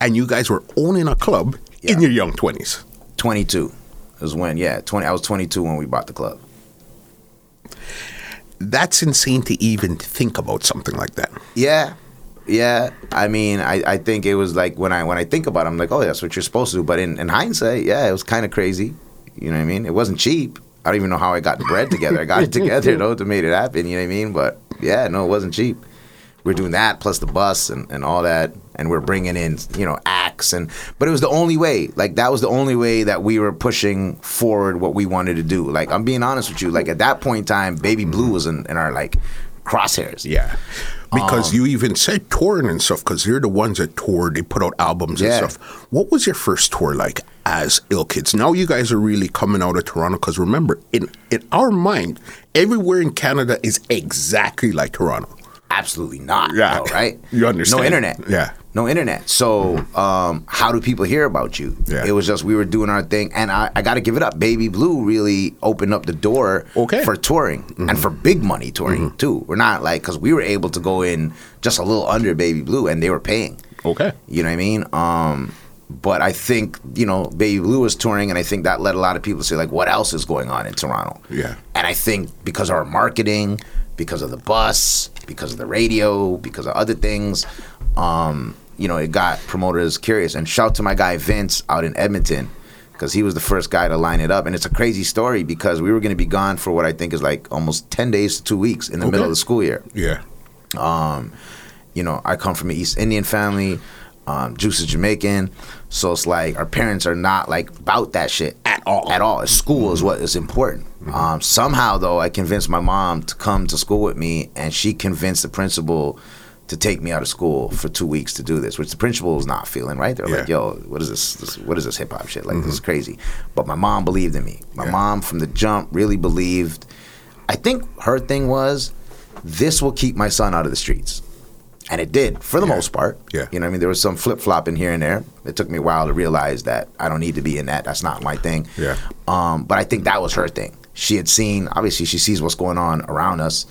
And you guys were owning a club in your young twenties. 22 is when. Yeah, 20. I was 22 when we bought the club. That's insane to even think about something like that. Yeah. Yeah, I mean, I, I think it was like when I when I think about it, I'm like, oh, that's what you're supposed to do. But in, in hindsight, yeah, it was kind of crazy. You know what I mean? It wasn't cheap. I don't even know how I got the bread together. I got it together though to make it happen. You know what I mean? But yeah, no, it wasn't cheap. We're doing that plus the bus and, and all that, and we're bringing in you know acts and. But it was the only way. Like that was the only way that we were pushing forward what we wanted to do. Like I'm being honest with you. Like at that point in time, Baby Blue was in, in our like crosshairs. Yeah. Because Um, you even said touring and stuff, because you're the ones that toured, they put out albums Yeah. and stuff. What was your first tour like as Ill Kids? Now you guys are really coming out of Toronto, because remember, in, in our mind, everywhere in Canada is exactly like Toronto. Absolutely not. Yeah. though, right? (laughs) You understand. No internet. Yeah. No internet. So, um, how do people hear about you? Yeah. It was just we were doing our thing, and I, I got to give it up. Baby Blue really opened up the door Okay. for touring and for big money touring too. We're not like because we were able to go in just a little under Baby Blue, and they were paying. Okay. You know what I mean? Um, but I think you know Baby Blue was touring, and I think that led a lot of people to say like, what else is going on in Toronto? Yeah. And I think because of our marketing, because of the bus, because of the radio, because of other things, um, you know, it got promoters curious. And shout to my guy Vince out in Edmonton. Because he was the first guy to line it up, and it's a crazy story because we were going to be gone for what I think is like almost ten days to two weeks in the middle of the school year Yeah. Um, you know, I come from an East Indian family. Um, Juice is Jamaican, so it's like our parents are not like about that shit At all. At all. School is what is important. Um, somehow, though, I convinced my mom to come to school with me, and she convinced the principal to take me out of school for two weeks to do this, which the principal was not feeling. Right? They're like, "Yo, what is this? this what is this hip hop shit? Like, this is crazy." But my mom believed in me. My Yeah. mom, from the jump, really believed. I think her thing was, this will keep my son out of the streets. And it did, for the Yeah. most part. Yeah. You know what I mean? There was some flip flopping here and there. It took me a while to realize that I don't need to be in that. That's not my thing. Yeah. Um, but I think that was her thing. She had seen, obviously, she sees what's going on around us.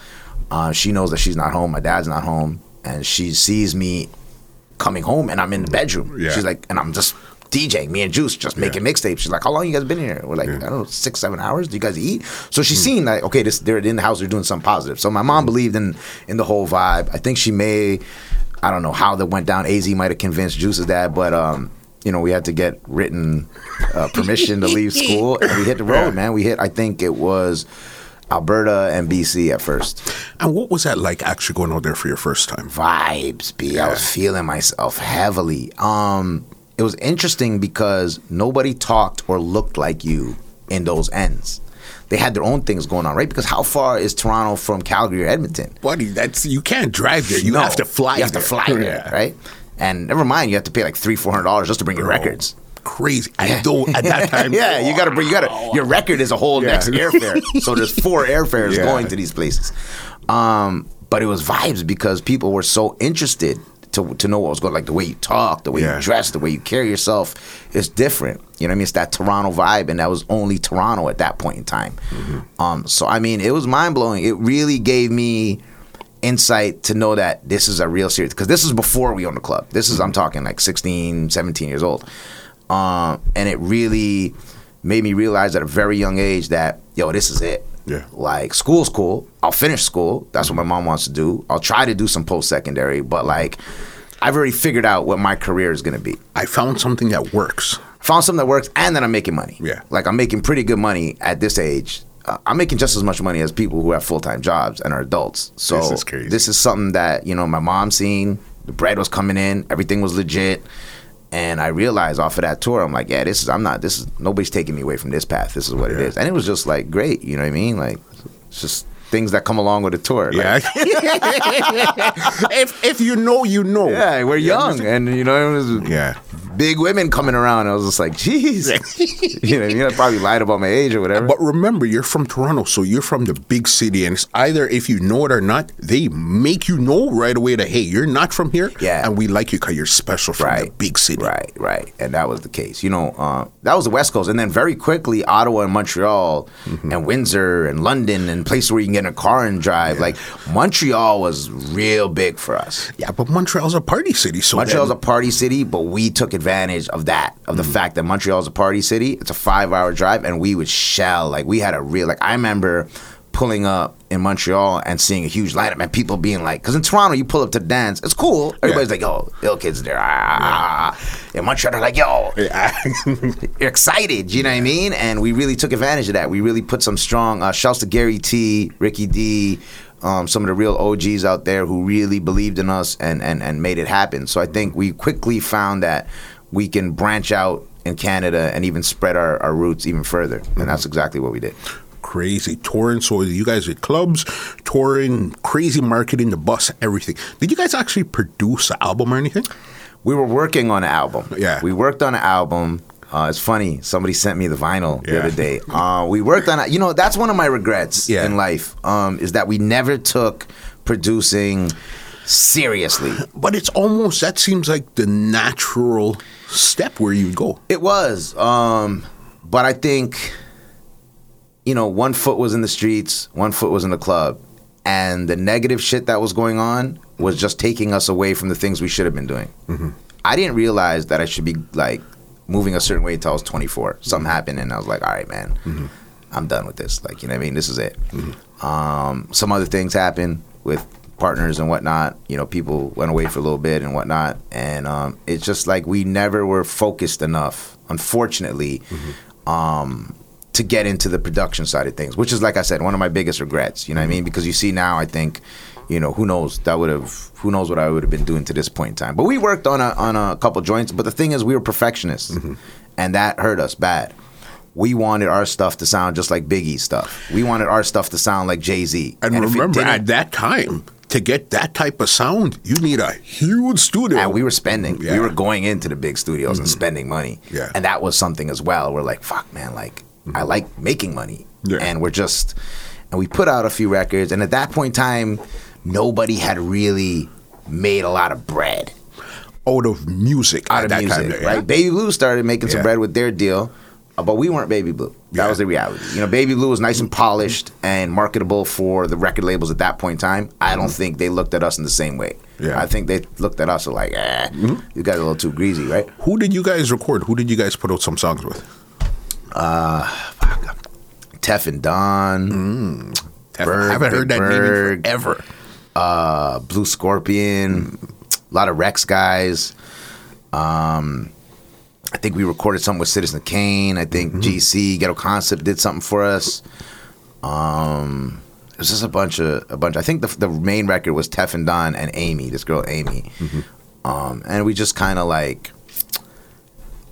Uh, she knows that she's not home. My dad's not home. And she sees me coming home and I'm in the bedroom. Yeah. She's like, and I'm just DJing, me and Juice, just making mixtapes. She's like, how long you guys been here? We're like, I don't know, six, seven hours. Do you guys eat? So she's seen like, okay, this they're in the house, they're doing something positive. So my mom believed in in the whole vibe. I think she may, I don't know how that went down. Az might have convinced Juice's dad, but um, you know, we had to get written uh, permission to leave school, and we hit the road, (laughs) man. We hit, I think it was Alberta and BC at first. And what was that like actually going out there for your first time? vibes, B. I was feeling myself heavily. Um, it was interesting because nobody talked or looked like you in those ends. They had their own things going on, right? Because how far is Toronto from Calgary or Edmonton? Buddy, that's you can't drive there. You No, have to fly. You have to fly there, Yeah. right? And never mind, you have to pay like three, four hundred dollars just to bring your Bro, records. Crazy. I don't at that time. (laughs) yeah, you gotta bring. You gotta. Your record is a whole Yeah. next airfare. (laughs) So there's four airfares Yeah. going to these places. Um, but it was vibes because people were so interested to to know what was going. Like the way you talk, the way Yeah. you dress, the way you carry yourself is different. You know what I mean? It's that Toronto vibe, and that was only Toronto at that point in time. Mm-hmm. Um, so I mean, it was mind blowing. It really gave me insight to know that this is a real series because this is before we owned the club this is i'm talking like 16 17 years old um, and it really made me realize at a very young age that yo this is it Yeah. like school's cool. I'll finish school. That's what my mom wants to do. I'll try to do some post-secondary but like i've already figured out what my career is going to be. I found something that works. found something that works and then i'm making money. Yeah. like i'm making pretty good money at this age. Uh, i'm making just as much money as people who have full-time jobs and are adults. So This is crazy. this is something that you know my mom seen. The bread was coming in. Everything was legit and i realized off of that tour i'm like yeah this is i'm not this is nobody's taking me away from this path. This is what it Yeah. is. And it was just like great you know what i mean? Like it's just things that come along with a tour like, Yeah. (laughs) if if you know, you know. yeah we're young and you know it was, Yeah. big women coming around. I was just like, jeez. (laughs) you know, you probably lied about my age or whatever. But remember, you're from Toronto, so you're from the big city, and it's either if you know it or not, they make you know right away that hey, you're not from here, Yeah. and we like you because you're special from the big city. Right, right, and that was the case. You know, uh, that was the West Coast, and then very quickly, Ottawa and Montreal, Mm-hmm. and Windsor and London, and places where you can get in a car and drive. Like Montreal was real big for us. Yeah, but Montreal's a party city, so Montreal's a party city, but we took advantage of that, of the mm. fact that Montreal's a party city. It's a five hour drive, and we would shell. Like, we had a real, like, I remember pulling up in Montreal and seeing a huge lineup, and people being like, because in Toronto, you pull up to dance, it's cool. Everybody's like, yo, ill kids there. Ah. In Montreal, they're like, yo, you're (laughs) excited. You know what I mean? And we really took advantage of that. We really put some strong uh, shouts to Gary T, Ricky D, um, some of the real OGs out there who really believed in us and, and, and made it happen. So I think we quickly found that we can branch out in Canada and even spread our, our roots even further. And that's exactly what we did. Crazy touring. So you guys at clubs, touring, crazy marketing, the bus, everything. Did you guys actually produce an album or anything? We were working on an album. Yeah. We worked on an album. Uh, it's funny. Somebody sent me the vinyl the other day. Uh, we worked on it. You know, that's one of my regrets Yeah. in life. Um, is that we never took producing seriously. But it's almost that seems like the natural step where you go. It was. Um, but I think, you know, one foot was in the streets, one foot was in the club. And the negative shit that was going on was just taking us away from the things we should have been doing. I didn't realize that I should be like moving a certain way until I was 24. Something happened, and I was like, all right, man, I'm done with this. Like, you know what I mean? This is it. Um, some other things happened with partners and whatnot. You know, people went away for a little bit and whatnot. And um, it's just like we never were focused enough, unfortunately, um, to get into the production side of things, which is, like I said, one of my biggest regrets. You know what I mm-hmm. mean? Because you see now, I think, you know, who knows? That would have, who knows what I would have been doing to this point in time. But we worked on a on a couple joints. But the thing is, we were perfectionists, mm-hmm. and that hurt us bad. We wanted our stuff to sound just like Biggie's stuff. We wanted our stuff to sound like Jay Z. And, remember, at that time, to get that type of sound, you need a huge studio. and we were spending. Yeah. We were going into the big studios and mm-hmm. spending money. Yeah. And that was something as well. We're like, fuck, man, like I like making money. Yeah. And we're just, and we put out a few records. And at that point in time, nobody had really made a lot of bread out of music out of that music, time. yeah. right? Baby Blue started making some Yeah. bread with their deal. uh, But we weren't Baby Blue. That Yeah. was the reality. You know, Baby Blue was nice and polished and marketable for the record labels at that point in time. I don't think they looked at us in the same way. Mm-hmm. Yeah. Mm-hmm. I think they looked at us like, eh, you guys are a little too greasy, right? Who did you guys record? Who did you guys put out some songs with? Tef and Don, I Berg, haven't heard Big that name Berg. in forever. uh, Blue Scorpion, a lot of Rex guys. Um, I think we recorded something with Citizen Kane. I think GC Ghetto Concept did something for us. Um, it was just a bunch of a bunch. I think the the main record was Tef and Don and Amy, this girl Amy, um, and we just kind of like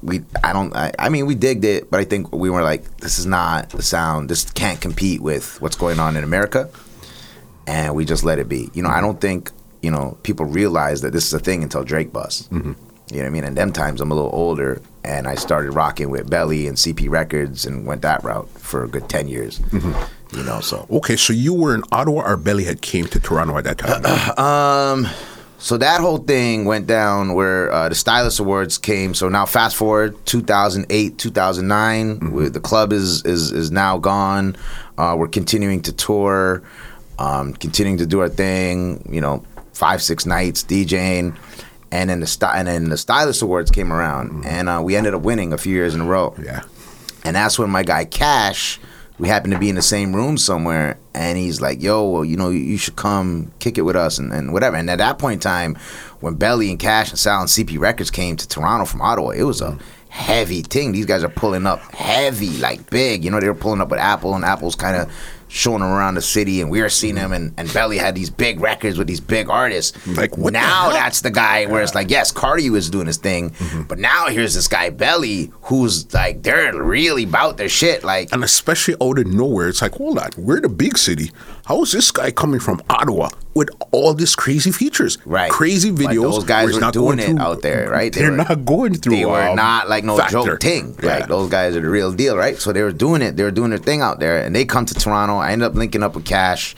we. I don't. I, I mean, we digged it, but I think we were like, this is not the sound. This can't compete with what's going on in America and we just let it be. You know, I don't think you know people realize that this is a thing until Drake bust. Mm-hmm. You know what I mean? And them times I'm a little older, and I started rocking with Belly and CP Records, and went that route for a good ten years. Mm-hmm. You know, so Okay, so you were in Ottawa or Belly had came to Toronto at that time. (clears throat) um, so that whole thing went down where uh, the Stylus Awards came. So now fast forward 2008, 2009, where the club is is is now gone. Uh, we're continuing to tour, um, continuing to do our thing. You know, five six nights DJing, and then the sty- and then the Stylus Awards came around, and uh, we ended up winning a few years in a row. yeah. And that's when my guy Cash, we happened to be in the same room somewhere, and he's like, "Yo, well, you know, you should come kick it with us and, and whatever." And at that point in time, when Belly and Cash and Sal and CP Records came to Toronto from Ottawa, it was a mm-hmm. heavy thing. These guys are pulling up heavy, like big. You know, they were pulling up with Apple, and Apple's kind of showing around the city, and we were seeing him, and, and Belly had these big records with these big artists. Like, what the now? hell? That's the guy where it's like, yes, Kardi was doing his thing, Mm-hmm. but now here's this guy Belly, who's like, they're really about their shit. Like, And especially out of nowhere, it's like, hold on, we're the big city. How is this guy coming from Ottawa with all these crazy features? Right. Crazy videos. those guys were not doing going it through- out there, right? They They're were- not going through. they were um, not like no Factor. joke thing. Yeah. Like those guys are the real deal, right? So they were doing it. They were doing their thing out there, and they come to Toronto. I ended up linking up with Cash,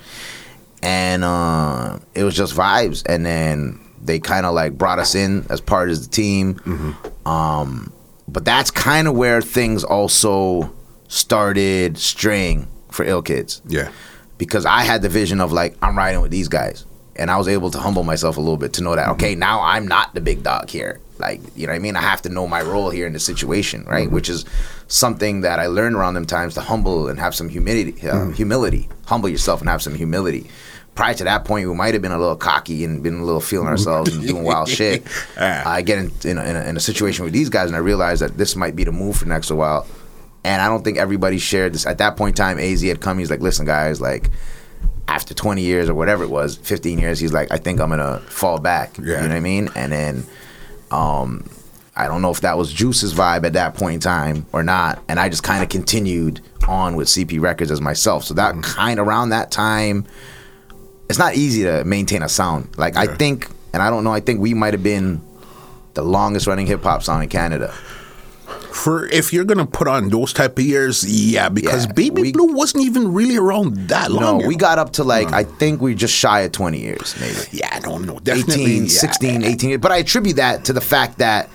and uh, it was just vibes. And then they kind of like brought us in as part of the team. Mm-hmm. Um, but that's kind of where things also started straying for Ill Kids yeah. Because I had the vision of like I'm riding with these guys, and I was able to humble myself a little bit to know that okay, mm-hmm. now I'm not the big dog here. Like you know what I mean? I have to know my role here in the situation, right? Mm-hmm. Which is something that I learned around them times to humble and have some humility. Uh, mm-hmm. Humility, humble yourself and have some humility. Prior to that point, we might have been a little cocky and been a little feeling ourselves and doing wild (laughs) shit. I get in, in, a, in, a, in a situation with these guys, and I realize that this might be the move for next a while. And I don't think everybody shared this. At that point in time, AZ had come. He's like, listen, guys, like, after 20 years or whatever it was, 15 years, he's like, I think I'm going to fall back. Yeah. You know what I mean? And then, um, I don't know if that was Juice's vibe at that point in time or not. And I just kind of continued on with CP Records as myself. So that kind of around that time, it's not easy to maintain a sound. Like, I think, and I don't know, I think we might have been the longest running hip hop song in Canada. For if you're gonna put on those type of years, yeah, because Yeah, Baby we- Blue wasn't even really around that long. No, we got up to like, I think we just shy of 20 years, maybe. Yeah, I don't know. Definitely 18, yeah. 16, 18 years. But I attribute that to the fact that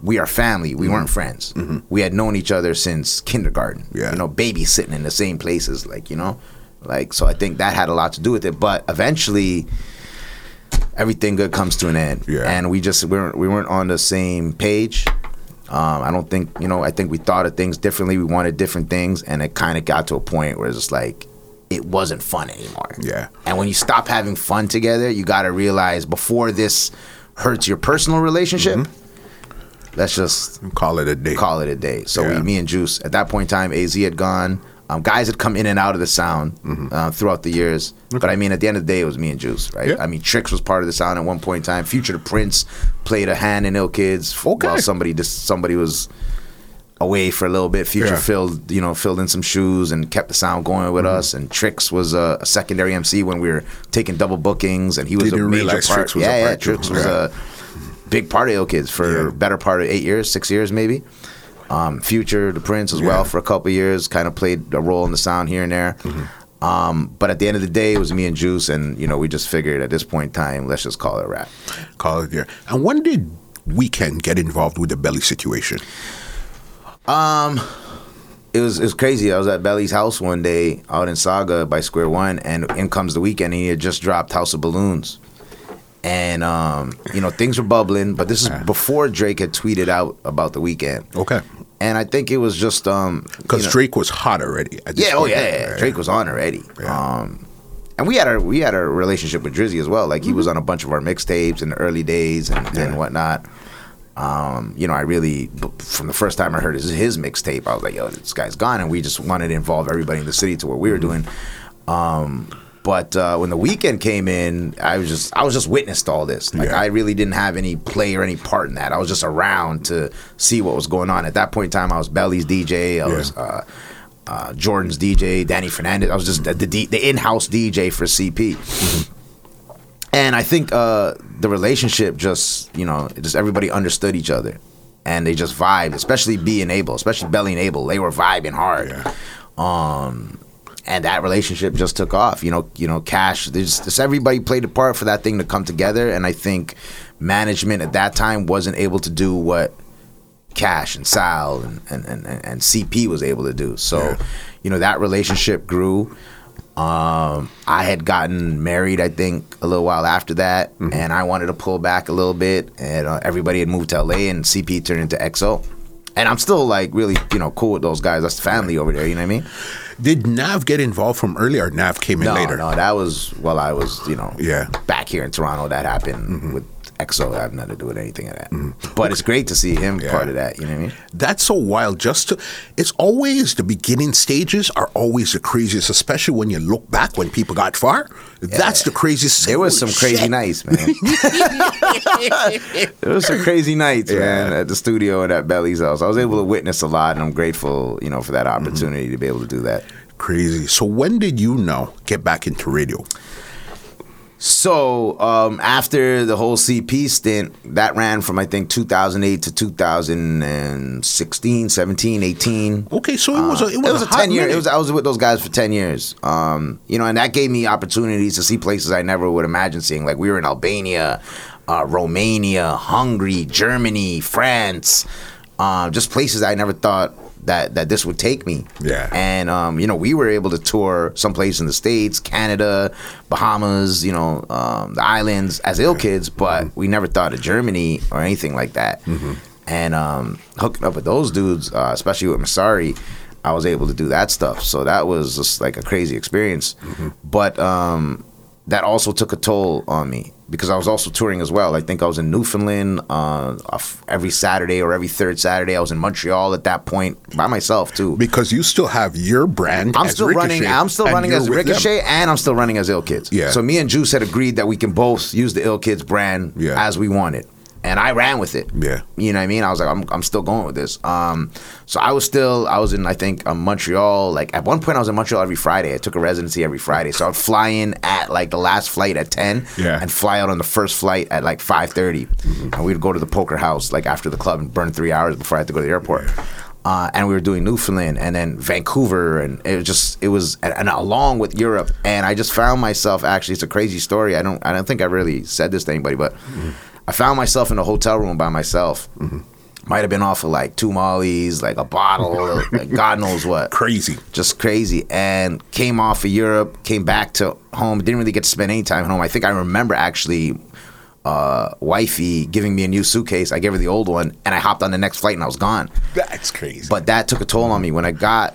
we are family. We weren't friends. We had known each other since kindergarten. Mm-hmm. Yeah. You know, babysitting in the same places, like, you know? Like, so I think that had a lot to do with it. But eventually, everything good comes to an end. Yeah. And we just, we weren't, we weren't on the same page. Um, I don't think, you know, I think we thought of things differently. We wanted different things. And it kind of got to a point where it's just like, it wasn't fun anymore. Yeah. And when you stop having fun together, you got to realize before this hurts your personal relationship, let's just Call it a day. call it a day. So Yeah. we, me and Juice, at that point in time, AZ had gone. Um, guys had come in and out of the sound uh, throughout the years. But I mean, at the end of the day, it was me and Juice, right? Yeah. I mean, Tricks was part of the sound at one point in time. Future the Prince played a hand in Ill Kids Okay. while somebody just somebody was away for a little bit. Future Yeah. filled, you know, filled in some shoes and kept the sound going Mm-hmm. with us. And Tricks was a, a secondary MC when we were taking double bookings, and he was Didn't a major part. Tricks was a yeah, yeah. Tricks was Yeah. a big part of Ill Kids for better part of eight years, six years maybe. Um, Future, the Prince as well Yeah. for a couple years, kind of played a role in the sound here and there. Mm-hmm. Um, but at the end of the day, it was me and Juice, and you know, we just figured at this point in time, let's just call it a wrap. Call it there. And when did Weeknd get involved with the belly situation? It was it was crazy. I was at Belly's house one day out in Sauga by Square One, and in comes the Weeknd. And he had just dropped House of Balloons, and um, you know things were bubbling. But this is before Drake had tweeted out about the Weeknd, Okay. and I think it was just um Because you know- Drake was hot already. Yeah, oh yeah, yeah, Drake was on already. Yeah. Um, and we had a we had a relationship with Drizzy as well. Like he was Mm-hmm. on a bunch of our mixtapes in the early days and, and whatnot. Um, you know, I really from the first time I heard his, his mixtape, I was like, "Yo, this guy's gone," and we just wanted to involve everybody in the city to what we were Mm-hmm. doing. Um, but uh, when the Weeknd came in, I was just I was just witness to all this. Like Yeah. I really didn't have any play or any part in that. I was just around to see what was going on. At that point in time, I was Belly's DJ. I Yeah. was uh, uh, Jordan's DJ, Danny Fernandes. I was just the, the, the in-house DJ for CP. And I think uh, the relationship just, you know, just everybody understood each other. And they just vibed, especially B and Abel, especially Belly and Abel. They were vibing hard. Yeah. Um, and that relationship just took off. You know, you know, Cash. There's just everybody played a part for that thing to come together. And I think management at that time wasn't able to do what Cash and Sal and, and, and, and CP was able to do. So, Yeah. you know, that relationship grew. Um, I had gotten married, I think, a little while after that, Mm-hmm. and I wanted to pull back a little bit. And uh, everybody had moved to LA, and CP turned into XO. And I'm still like really, you know, cool with those guys. That's family over there. You know what I mean? Did Nav get involved from early or Nav came in No, later? no, that was while I was, you know, Yeah. back here in Toronto. That happened mm-hmm. with XO I have nothing to do with anything of that. Mm-hmm. But it's great to see him part of that. You know what I mean? That's so wild. Just to, it's always the beginning stages are always the craziest, especially when you look back when people got far. That's the craziest. There was some crazy shit. nights, man. (laughs) there was some crazy nights, man, at the studio and at Belly's house. I was able to witness a lot, and I'm grateful, you know, for that mm-hmm. opportunity to be able to do that. Crazy. So when did you know get back into radio? So um, after the whole CP stint, that ran from I think 2008 to 2016, 17, 18. Okay, so it was a it was, a, hot ten year. It was I was with those guys for ten years. Um, you know, and that gave me opportunities to see places I never would imagine seeing. Like we were in Albania, uh, Romania, Hungary, Germany, France, uh, just places I never thought that that this would take me. Yeah. And um, you know, we were able to tour someplace in the states, Canada, Bahamas, you know, um, the islands as ill kids, but we never thought of Germany or anything like that. And um, hooking up with those dudes, uh, especially with Massari, I was able to do that stuff. So that was just like a crazy experience. But um, that also took a toll on me because I was also touring as well. I think I was in Newfoundland uh, every Saturday or every third Saturday. I was in Montreal at that point by myself too. because you still have your brand. I'm still running. I'm still running as with them. Ricochet, and I'm still running as Ill Kids. Yeah. So me and Juice had agreed that we can both use the Ill Kids brand Yeah. as we wanted, and I ran with it. Yeah. You know what I mean? I was like, I'm, I'm still going with this. Um, so I was still, I was in, I think, uh, Montreal. Like at one point, I was in Montreal every Friday. I took a residency every Friday, so I'd fly in at like the last flight at ten, Yeah. and fly out on the first flight at like five Mm-hmm. and we'd go to the poker house like after the club and burn three hours before I had to go to the airport. Uh, and we were doing Newfoundland and then Vancouver, and it was just it was and, and along with Europe, and I just found myself actually it's a crazy story. I don't I don't think I really said this to anybody, but I found myself in a hotel room by myself. Might have been off of like two mollies, like a bottle, (laughs) like God knows what Crazy. just crazy and came off of Europe, came back to home, didn't really get to spend any time at home. I think I remember actually uh, wifey giving me a new suitcase. I gave her the old one and I hopped on the next flight and I was gone. That's crazy. But that took a toll on me when I got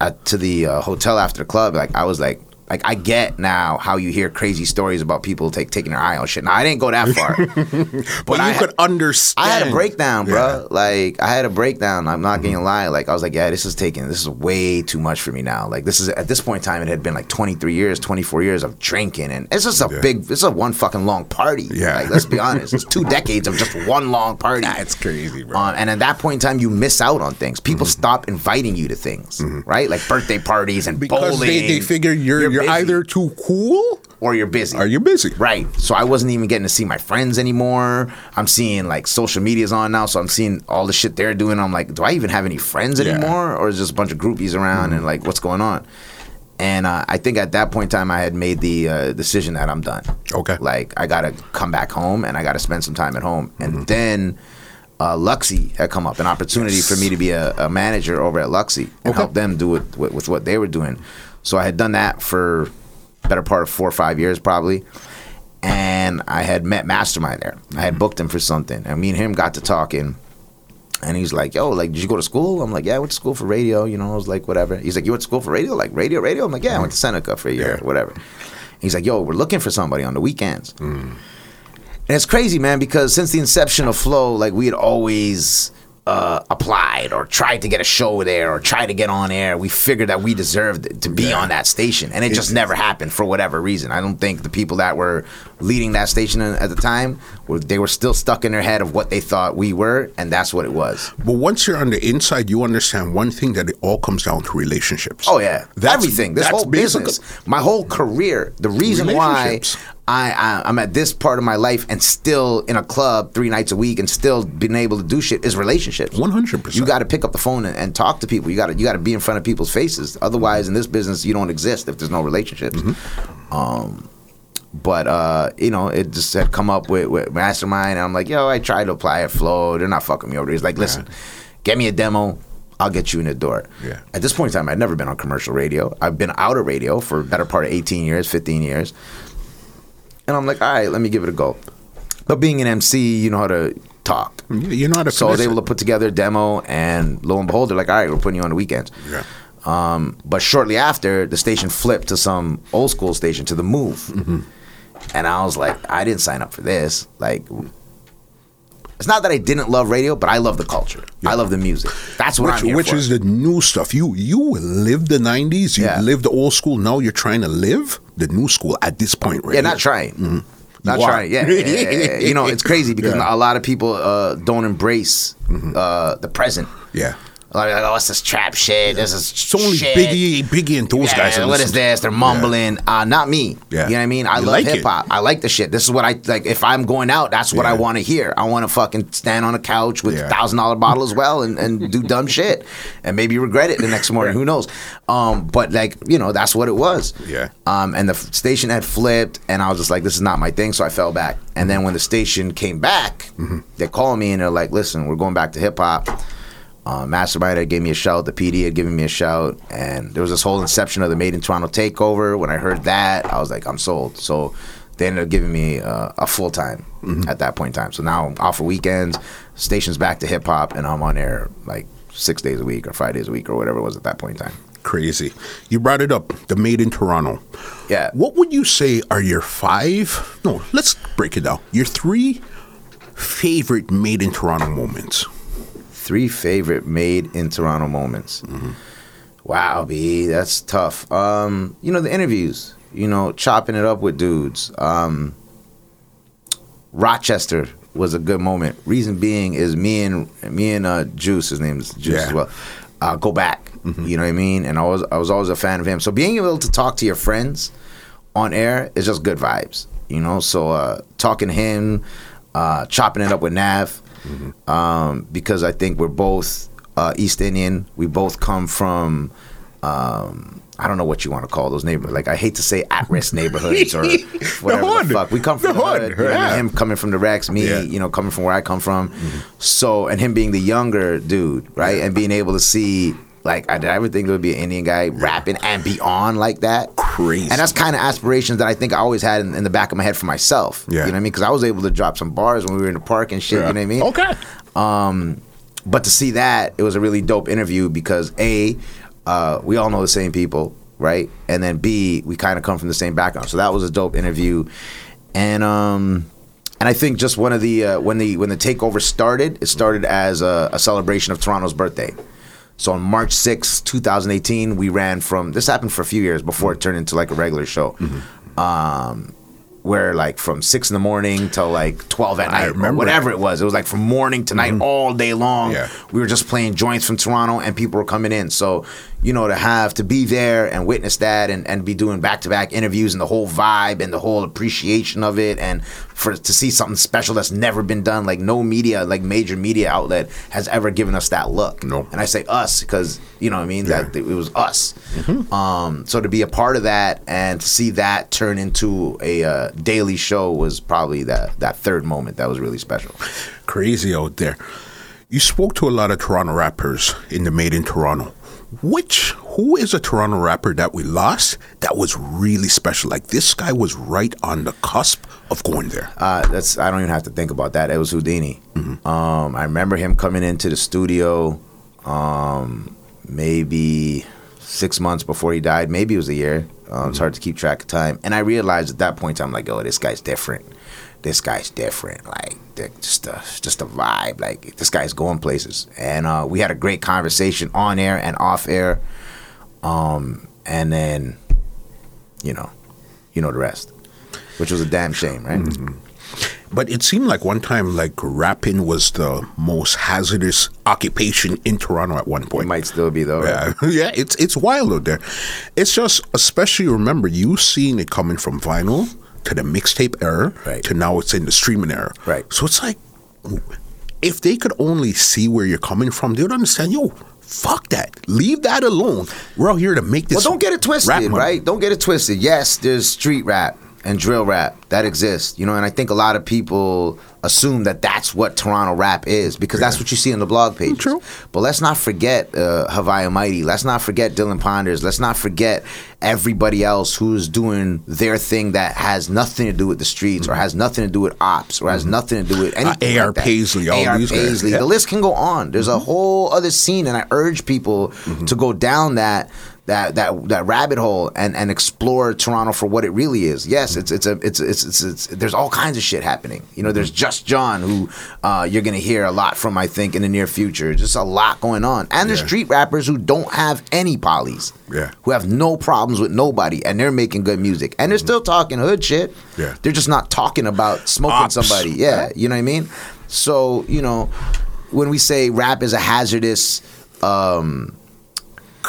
uh, to the uh, hotel after the club. Like I was like, like I get now how you hear crazy stories about people take, taking their eye on shit. Now I didn't go that far, (laughs) but, I you had- could understand. I had a breakdown, bro. Yeah. Mm-hmm. Like I had a breakdown. I'm not gonna lie. Like I was like, yeah, this is taking. This is way too much for me now. Like this is at this point in time, it had been like 23 years, 24 years of drinking, and it's just a Yeah. big. It's a one fucking long party. Yeah. Like let's be honest, it's two (laughs) decades of just one long party. That's crazy, bro. Uh, and at that point in time, you miss out on things. People stop inviting you to things, right? Like birthday parties and Mm-hmm. because bowling. they, they figure you're you're, busy, either too cool or you're busy. or you're busy. Right. So I wasn't even getting to see my friends anymore. I'm seeing like social media's on now, so I'm seeing all the shit they're doing. I'm like, do I even have any friends Yeah. anymore, or is just a bunch of groupies around and like what's going on? And uh, I think at that point in time, I had made the uh, decision that I'm done. Okay. Like I gotta come back home and I gotta spend some time at home. And then uh, Luxy had come up, an opportunity for me to be a, a manager over at Luxy and Okay. help them do it with, with what they were doing. So I had done that for better part of four or five years probably. And I had met Mastermind there. I had booked him for something. And me and him got to talking. And he's like, yo, like, did you go to school? I'm like, yeah, I went to school for radio. You know, I was like, whatever. He's like, you went to school for radio? Like, radio, radio? I'm like, yeah, I went to Seneca for a year, Yeah. whatever. He's like, yo, we're looking for somebody on the weekends. Mm. And it's crazy, man, because since the inception of Flow, like, we had always uh, applied or tried to get a show there or tried to get on air. We figured that we deserved to be Yeah. on that station. And it just never happened for whatever reason. I don't think the people that were leading that station at the time, were, they were still stuck in their head of what they thought we were, and that's what it was. But once you're on the inside, you understand one thing that it all comes down to relationships. Oh yeah, That's- everything. This that's whole business, my whole career. The reason why. I, I I'm at this part of my life and still in a club three nights a week and still being able to do shit is relationships. 100%. You got to pick up the phone and, and talk to people. You got to you got to be in front of people's faces. Otherwise, in this business, you don't exist if there's no relationships. Mm-hmm. Um, but uh, you know, it just had come up with, with Mastermind, and I'm like, yo, I tried to apply at Flow. They're not fucking me over. He's like, listen, get me a demo. I'll get you in the door. Yeah. At this point in time, I'd never been on commercial radio. I've been out of radio for a better part of 18 years, 15 years. And I'm like, all right, let me give it a go. But being an MC, you know how to talk. You know how to. So I was able to put together a demo, and lo and behold, they're like, all right, we're putting you on the weekends. Yeah. Um, but shortly after, the station flipped to some old school station, to the Move. Mm-hmm. And I was like, I didn't sign up for this. Like, It's not that I didn't love radio, but I love the culture. I love the music. That's what which, I'm here which for. is the new stuff. You you lived the '90s. You Yeah. lived the old school. Now you're trying to live the new school at this point, right? Yeah, not trying. Not You trying. Yeah, yeah, yeah, yeah. you know, it's crazy because (laughs) Yeah. Mm-hmm. a lot of people uh, don't embrace uh, the present. Yeah. Like, oh, it's this trap shit. This is It's only shit. Biggie, Biggie, and those Yeah, guys. what is this? They're mumbling. Uh, not me. Yeah. You know what I mean? I You love like hip hop. I like the shit. This is what I like. If I'm going out, that's what I want to hear. I want to fucking stand on a couch with a thousand dollar (laughs) bottle as well and, and do dumb shit and maybe regret it the next morning. Who knows? Um, but like you know, that's what it was. Yeah. Um, and the f- station had flipped, and I was just like, this is not my thing. So I fell back. And then when the station came back, Mm-hmm. they called me and they're like, listen, we're going back to hip hop. Uh, Mastermind had gave me a shout. The PD had given me a shout, and there was this whole inception of the Made in Toronto takeover. When I heard that, I was like, I'm sold. So they ended up giving me uh, a full time at that point in time. So now I'm off for weekends. Station's back to hip hop, and I'm on air like six days a week or five days a week or whatever it was at that point in time. Crazy. You brought it up. The Made in Toronto. Yeah. What would you say are your five? No, let's break it down. Your three favorite Made in Toronto moments. Three favorite made in Toronto moments. Wow, B, that's tough. Um, you know the interviews. You know, chopping it up with dudes. Um, Rochester was a good moment. Reason being is me and me and uh, Juice, his name is Juice Yeah. as well. Uh, go back. You know what I mean? And I was I was always a fan of him. So being able to talk to your friends on air is just good vibes. You know, so uh, talking to him, uh, chopping it up with Nav, um, because I think we're both uh, East Indian. We both come from. Um, I don't know what you want to call those neighborhoods. Like I hate to say at-risk neighborhoods or (laughs) whatever the, hood. fuck. We come from The the, hood, hood. you know what I mean? yeah. Him coming from the Rex, me, Yeah. you know, coming from where I come from. So, and him being the younger dude, right, and being able to see. Like I did I ever think there would be an Indian guy rapping and be on like that. Crazy. And that's kind of aspirations that I think I always had in, in the back of my head for myself. Yeah. You know what I mean? Because I was able to drop some bars when we were in the park and shit. You know what I mean? Okay. Um, but to see that, it was a really dope interview because a, uh, we all know the same people, right? And then b, we kind of come from the same background, so that was a dope interview. And um, and I think just one of the uh, when the when the takeover started, it started as a, a celebration of Toronto's birthday. So on March 6, 2018, we ran from this happened for a few years before it turned into like a regular show. Mm-hmm. Um, where like from six in the morning till like twelve at I night, whatever that. it was. It was like from morning to night, all day long. Yeah. We were just playing joints from Toronto, and people were coming in. So you know, to have to be there and witness that, and, and be doing back to back interviews, and the whole vibe and the whole appreciation of it, and for to see something special that's never been done, like no media, like major media outlet has ever given us that look. No. and I say us because you know what I mean that it was us. Um, so to be a part of that and to see that turn into a uh, daily show was probably that that third moment that was really special. Crazy out there. You spoke to a lot of Toronto rappers in the Made in Toronto. Which who is a Toronto rapper that we lost that was really special? Like this guy was right on the cusp of going there. Uh, that's I don't even have to think about that. It was Houdini. Um, I remember him coming into the studio, um, maybe six months before he died. Maybe it was a year. Um, It's hard to keep track of time. And I realized at that point, I'm like, oh, this guy's different. This guy's different. Like just a just a vibe. Like this guy's going places. And uh, we had a great conversation on air and off air. Um, and then, you know, you know the rest, which was a damn shame, right? But it seemed like one time, like rapping was the most hazardous occupation in Toronto at one point. It might still be though. right? Yeah, (laughs) yeah, it's it's wild out there. It's just, especially remember you seeing it coming from vinyl to the mixtape era Right. to now it's in the streaming era. Right. So it's like, if they could only see where you're coming from, they would understand. Yo, fuck that. Leave that alone. We're out here to make this. Well, don't get it twisted, right? Don't get it twisted. Yes, there's street rap and drill rap that exists, you know, and I think a lot of people assume that that's what Toronto rap is because that's what you see on the blog pages. True. But let's not forget uh, Haviah Mighty. Let's not forget Dylan Ponders. Let's not forget everybody else who's doing their thing that has nothing to do with the streets or mm-hmm. has nothing to do with ops or has mm-hmm. nothing to do with uh, anything. A.R. like that. Paisley, all A.R. these guys, Paisley. yeah. The list can go on. There's a mm-hmm. whole other scene, and I urge people to go down that that that that rabbit hole and and explore Toronto for what it really is. Yes, it's it's a it's it's it's, it's there's all kinds of shit happening. You know, there's Just John who uh, you're gonna hear a lot from. I think in the near future, just a lot going on, and there's Yeah. street rappers who don't have any polys. Yeah. who have no problems with nobody, and they're making good music, and they're still talking hood shit. Mm-hmm. Yeah. they're just not talking about smoking Ops. somebody. Yeah, you know what I mean. So you know, when we say rap is a hazardous. Um,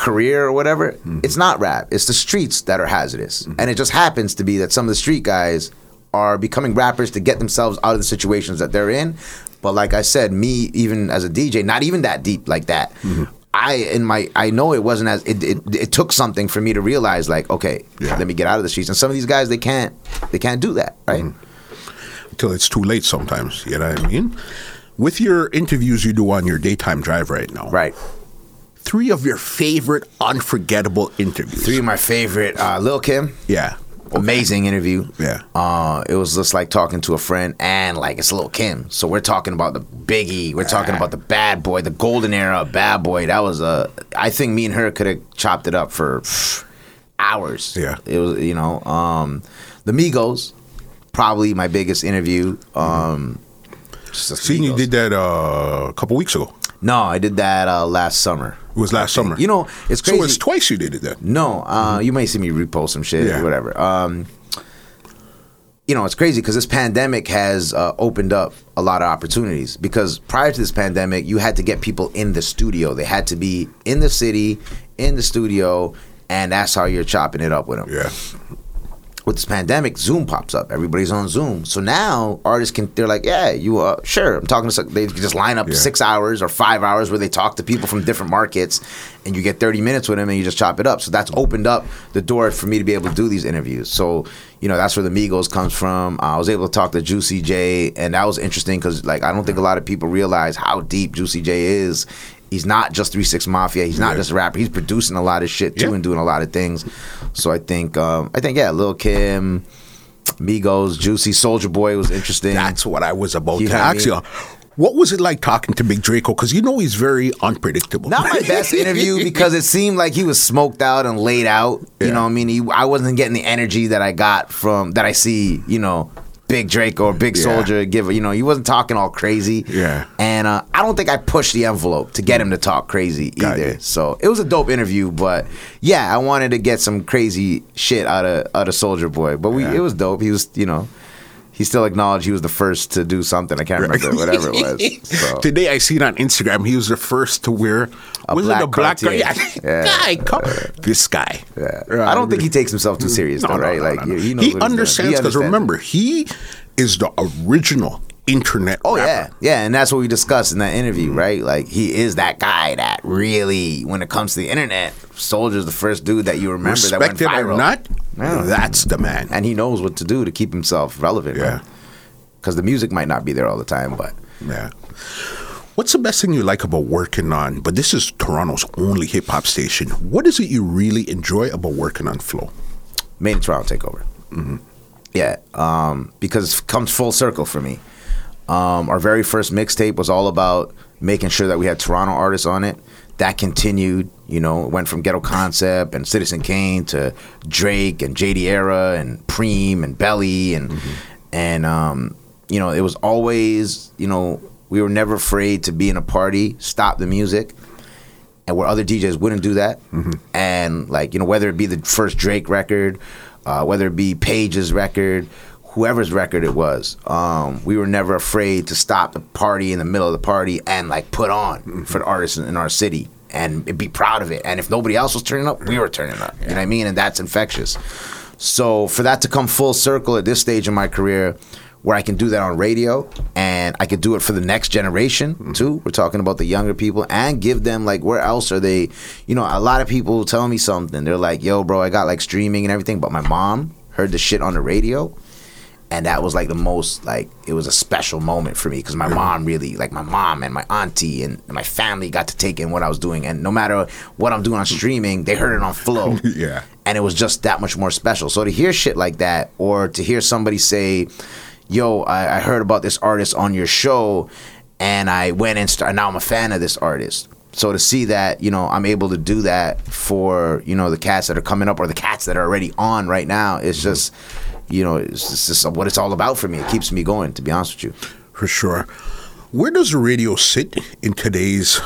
career or whatever, Mm-hmm. it's not rap. It's the streets that are hazardous. And it just happens to be that some of the street guys are becoming rappers to get themselves out of the situations that they're in. But like I said, me even as a DJ, not even that deep like that. Mm-hmm. I in my I know it wasn't as it, it it took something for me to realize like okay Yeah. let me get out of the streets and some of these guys they can't they can't do that right until it's too late sometimes. You know what I mean? With your interviews you do on your daytime drive right now, right three of your favorite unforgettable interviews. three of my favorite uh, Lil Kim Yeah. amazing interview. Yeah. Uh, it was just like talking to a friend and like it's Lil Kim. So we're talking about the Biggie. We're talking about the Bad Boy, the golden era of Bad Boy. That was a. I think me and her could have chopped it up for hours. Yeah. It was you know um, the Migos, probably my biggest interview. Um, Seen you did that uh, a couple weeks ago. No, I did that uh, last summer. It was last summer. You know, it's crazy. So it's twice you did it then. No, uh, you might see me repost some shit Yeah. or whatever. Um, you know, it's crazy because this pandemic has uh, opened up a lot of opportunities. Because prior to this pandemic, you had to get people in the studio. They had to be in the city, in the studio, and that's how you're chopping it up with them Yeah. With this pandemic, Zoom pops up. Everybody's on Zoom. So now artists can they're like, yeah, you uh, sure. I'm talking to some, they just line up Yeah. six hours or five hours where they talk to people from different markets, and you get 30 minutes with them and you just chop it up. So that's opened up the door for me to be able to do these interviews. So you know that's where the Migos comes from. Uh, I was able to talk to Juicy J, and that was interesting because like I don't think a lot of people realize how deep Juicy J is. He's not just Three Six Mafia. He's not Yeah. just a rapper. He's producing a lot of shit too Yeah. and doing a lot of things. So I think um, I think yeah, Lil Kim, Migos, Juicy, Soulja Boy was interesting. That's what I was about You to know what I ask you. What was it like talking to Big Draco? Because you know he's very unpredictable. not my best (laughs) interview because it seemed like he was smoked out and laid out. You know, what I mean, he, I wasn't getting the energy that I got from that I see. You know, Big Drake or Big Yeah. Soulja give. You know, he wasn't talking all crazy. Yeah. and uh, I don't think I pushed the envelope to get him to talk crazy Got either. you. So it was a dope interview, but yeah, I wanted to get some crazy shit out of out of Soulja Boy. But we, Yeah. it was dope. He was, you know. He still acknowledged he was the first to do something. I can't remember whatever it was. (laughs) So. Today I seen on Instagram he was the first to wear A was black it a black Cartier. Yeah. Yeah. (laughs) guy. Come, this guy. Yeah. Yeah, I don't think he takes himself too serious, No, though, no, right? no, like no, no. he, knows he what he's doing. understands because remember he is the original internet. Oh yeah, rapper. yeah, and that's what we discussed in that interview, right? Like he is that guy that really, when it comes to the internet, Soulja's the first dude that you remember that went Respected viral, or not, Yeah. that's the man. and he knows what to do to keep himself relevant. Yeah. because the music might not be there all the time, but Yeah. What's the best thing you like about working on? But this is Toronto's only hip hop station. What is it you really enjoy about working on Flow? made in Toronto takeover. Yeah, um, because it comes full circle for me. Um, our very first mixtape was all about making sure that we had Toronto artists on it. That continued, you know, went from Ghetto Concept and Citizen Kane to Drake and JD Era and Preem and Belly and and um, you know, it was always, you know, we were never afraid to be in a party, stop the music, and where other DJs wouldn't do that. And like you know, whether it be the first Drake record, uh, whether it be Page's record, whoever's record it was, um, we were never afraid to stop the party in the middle of the party and like put on for the artists in, our city and be proud of it. And if nobody else was turning up, we were turning up. You know what I mean? And that's infectious. So for that to come full circle at this stage in my career, where I can do that on radio and I could do it for the next generation too. We're talking about the younger people and give them like where else are they? You know, a lot of people tell me something. They're like, "Yo, bro, I got like streaming and everything, but my mom heard the shit on the radio." And that was like the most like it was a special moment for me because my mom really like my mom and my auntie and my family got to take in what I was doing and no matter what I'm doing on streaming they heard it on flow (laughs) Yeah. and it was just that much more special. So to hear shit like that, or to hear somebody say, "Yo, I, I heard about this artist on your show, and I went and started. Now I'm a fan of this artist." So to see that, you know, I'm able to do that for, you know, the cats that are coming up or the cats that are already on right now, it's just, you know, it's just, what it's all about for me. It keeps me going, to be honest with you. For sure. Where does radio sit in today's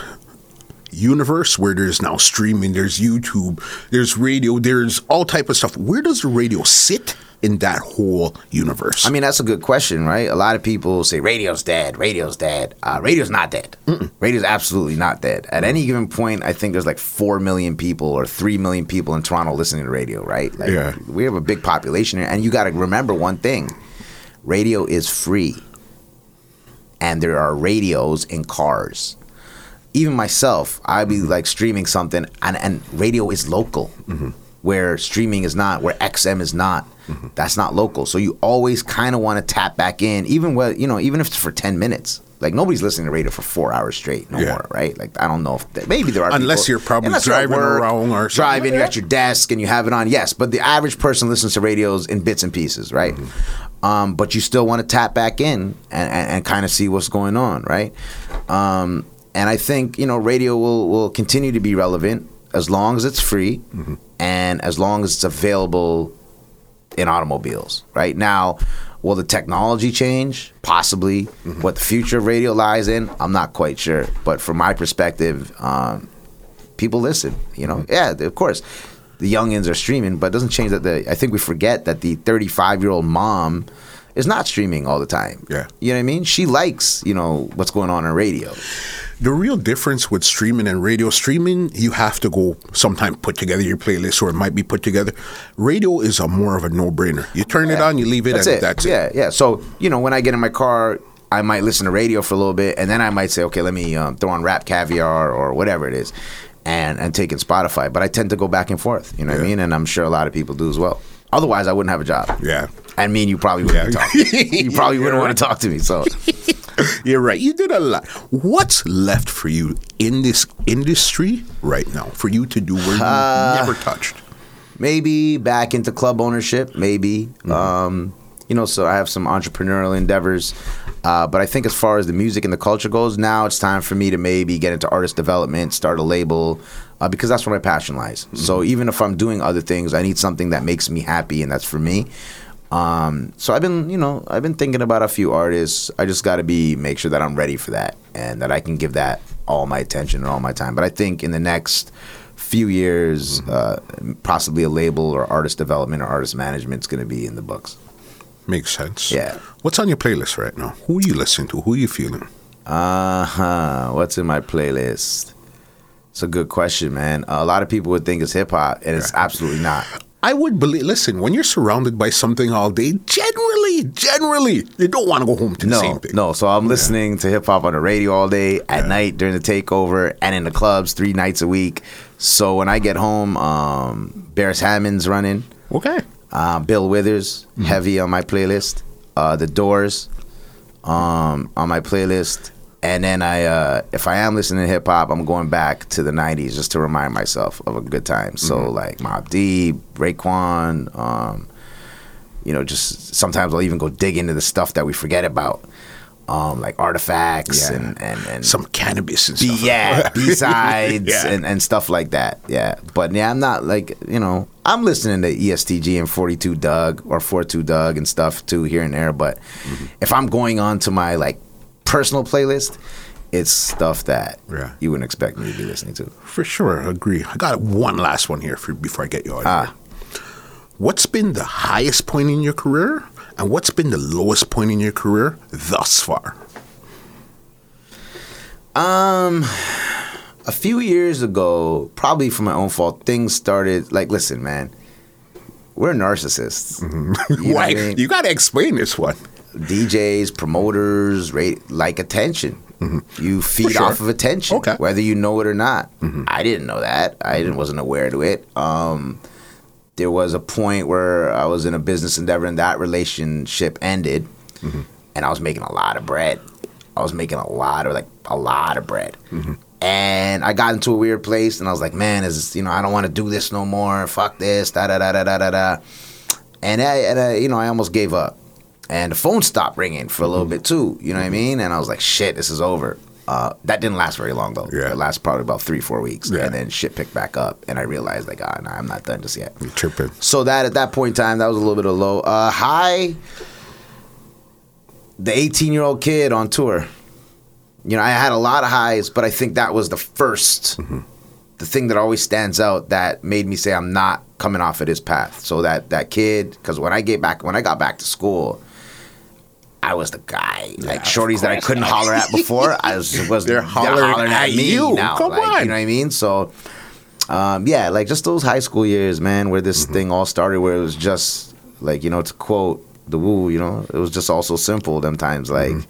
universe where there's now streaming, there's YouTube, there's radio, there's all type of stuff. Where does the radio sit in that whole universe? I mean, that's a good question, right? A lot of people say radio's dead, radio's dead. Uh, radio's not dead. Radio's absolutely not dead. At any given point, I think there's like 4 million people or 3 million people in Toronto listening to radio, right? Like, Yeah. We have a big population here. And you got to remember one thing radio is free. And there are radios in cars. Even myself, I'd be like streaming something, and, and radio is local, where streaming is not, where XM is not. That's not local. So you always kind of want to tap back in, even when you know, even if it's for ten minutes. Like nobody's listening to radio for four hours straight, no Yeah. more, right? Like I don't know if maybe there are Unless people- you're probably unless you're driving work, around or something. driving, you're at your desk and you have it on. Yes, but the average person listens to radios in bits and pieces, right? Um, but you still want to tap back in and, and, and kind of see what's going on, right? Um, and I think you know radio will will continue to be relevant as long as it's free and as long as it's available in automobiles. Right now, will the technology change? Possibly. What the future of radio lies in, I'm not quite sure. But from my perspective, um, people listen. You know, yeah, of course, the youngins are streaming, but it doesn't change that. The I think we forget that the 35 year old mom is not streaming all the time. Yeah. you know what I mean. She likes you know what's going on on radio. the real difference with streaming and radio streaming, you have to go sometime put together your playlist or it might be put together. Radio is a more of a no brainer. You turn it on, you leave it, That's and it. that's it. yeah, yeah. So you know, when I get in my car, I might listen to radio for a little bit, and then I might say, okay, let me um, throw on Rap Caviar or whatever it is, and and take in Spotify. But I tend to go back and forth. You know what I mean? And I'm sure a lot of people do as well. Otherwise, I wouldn't have a job. Yeah. And me and you probably wouldn't Yeah. talk. (laughs) You probably wouldn't You're want to talk to me. So (laughs) You're right. You did a lot. What's left for you in this industry right now for you to do where you Uh, never touched? maybe back into club ownership. Maybe. Um, you know, so I have some entrepreneurial endeavors. Uh, but I think as far as the music and the culture goes, now it's time for me to maybe get into artist development, start a label, uh, because that's where my passion lies. So even if I'm doing other things, I need something that makes me happy, and that's for me. Um, so I've been, you know, I've been thinking about a few artists. I just got to be make sure that I'm ready for that and that I can give that all my attention and all my time. But I think in the next few years, uh, possibly a label or artist development or artist management is going to be in the books. Makes sense. Yeah. What's on your playlist right now? Who are you listening to? Who are you feeling? Uh huh. What's in my playlist? It's a good question, man. a lot of people would think it's hip hop, and it's absolutely not. I would believe. Listen, when you're surrounded by something all day, generally, generally, you don't want to go home to the No, same thing. no. So I'm listening to hip hop on the radio all day, at night during the takeover, and in the clubs three nights a week. So when I get home, um, Barris Hammond's running. Okay. Uh, Bill Withers, heavy on my playlist. Uh, the Doors, um, on my playlist. And then I, uh, if I am listening to hip hop, I'm going back to the '90s just to remind myself of a good time. So like Mobb Deep, Raekwon, um, you know, just sometimes I'll even go dig into the stuff that we forget about, um, like artifacts Yeah. and and and Some cannabis and stuff. yeah, (laughs) B sides Yeah. and, and stuff like that. Yeah, but yeah, I'm not like you know I'm listening to EST Gee and 42 Dugg or 42 Dugg and stuff too here and there. But Mm-hmm. if I'm going on to my like personal playlist, it's stuff that Yeah. you wouldn't expect me to be listening to. For sure, agree. I got one last one here for before I get you out. Ah. here. What's been the highest point in your career, and what's been the lowest point in your career thus far? Um, a few years ago, probably for my own fault, things started like listen, man. We're narcissists. You know (laughs) Why? I mean? You got to explain this one. DJs, promoters, rate, like attention. You feed Mm-hmm. sure. off of attention, Okay. Mm-hmm. whether you know it or not. I didn't know that. I didn't, wasn't aware to it. Um, there was a point where I was in a business endeavor and that relationship ended, Mm-hmm. and I was making a lot of bread. I was making a lot of like a lot of bread. Mm-hmm. And I got into a weird place, and I was like, "Man, is this, you know, I don't want to do this no more. Fuck this, da da da da da da da." And I, and I, you know, I almost gave up. And the phone stopped ringing for a little bit too. You know what I mean? And I was like, "Shit, this is over." Uh, that didn't last very long though. Yeah. It lasted probably about three, four weeks, Yeah. and then shit picked back up, and I realized like, ah, nah, I'm not done just yet. You tripping. So that at that point in time, that was a little bit of low. Uh, high, the 18 year old kid on tour. You know, I had a lot of highs, but I think that was the 1st the thing that always stands out that made me say I'm not coming off of this path. So that that kid, because when I get back, when I got back to school, I was the guy. Like shorties that I couldn't holler at before, I was (laughs) was They're hollering at me you. now. Come like, on. you know what I mean? So um, yeah, like just those high school years, man, where this mm-hmm. thing all started, where it was just like you know, to quote the Wu, you know, it was just all so simple. Them times, mm-hmm. like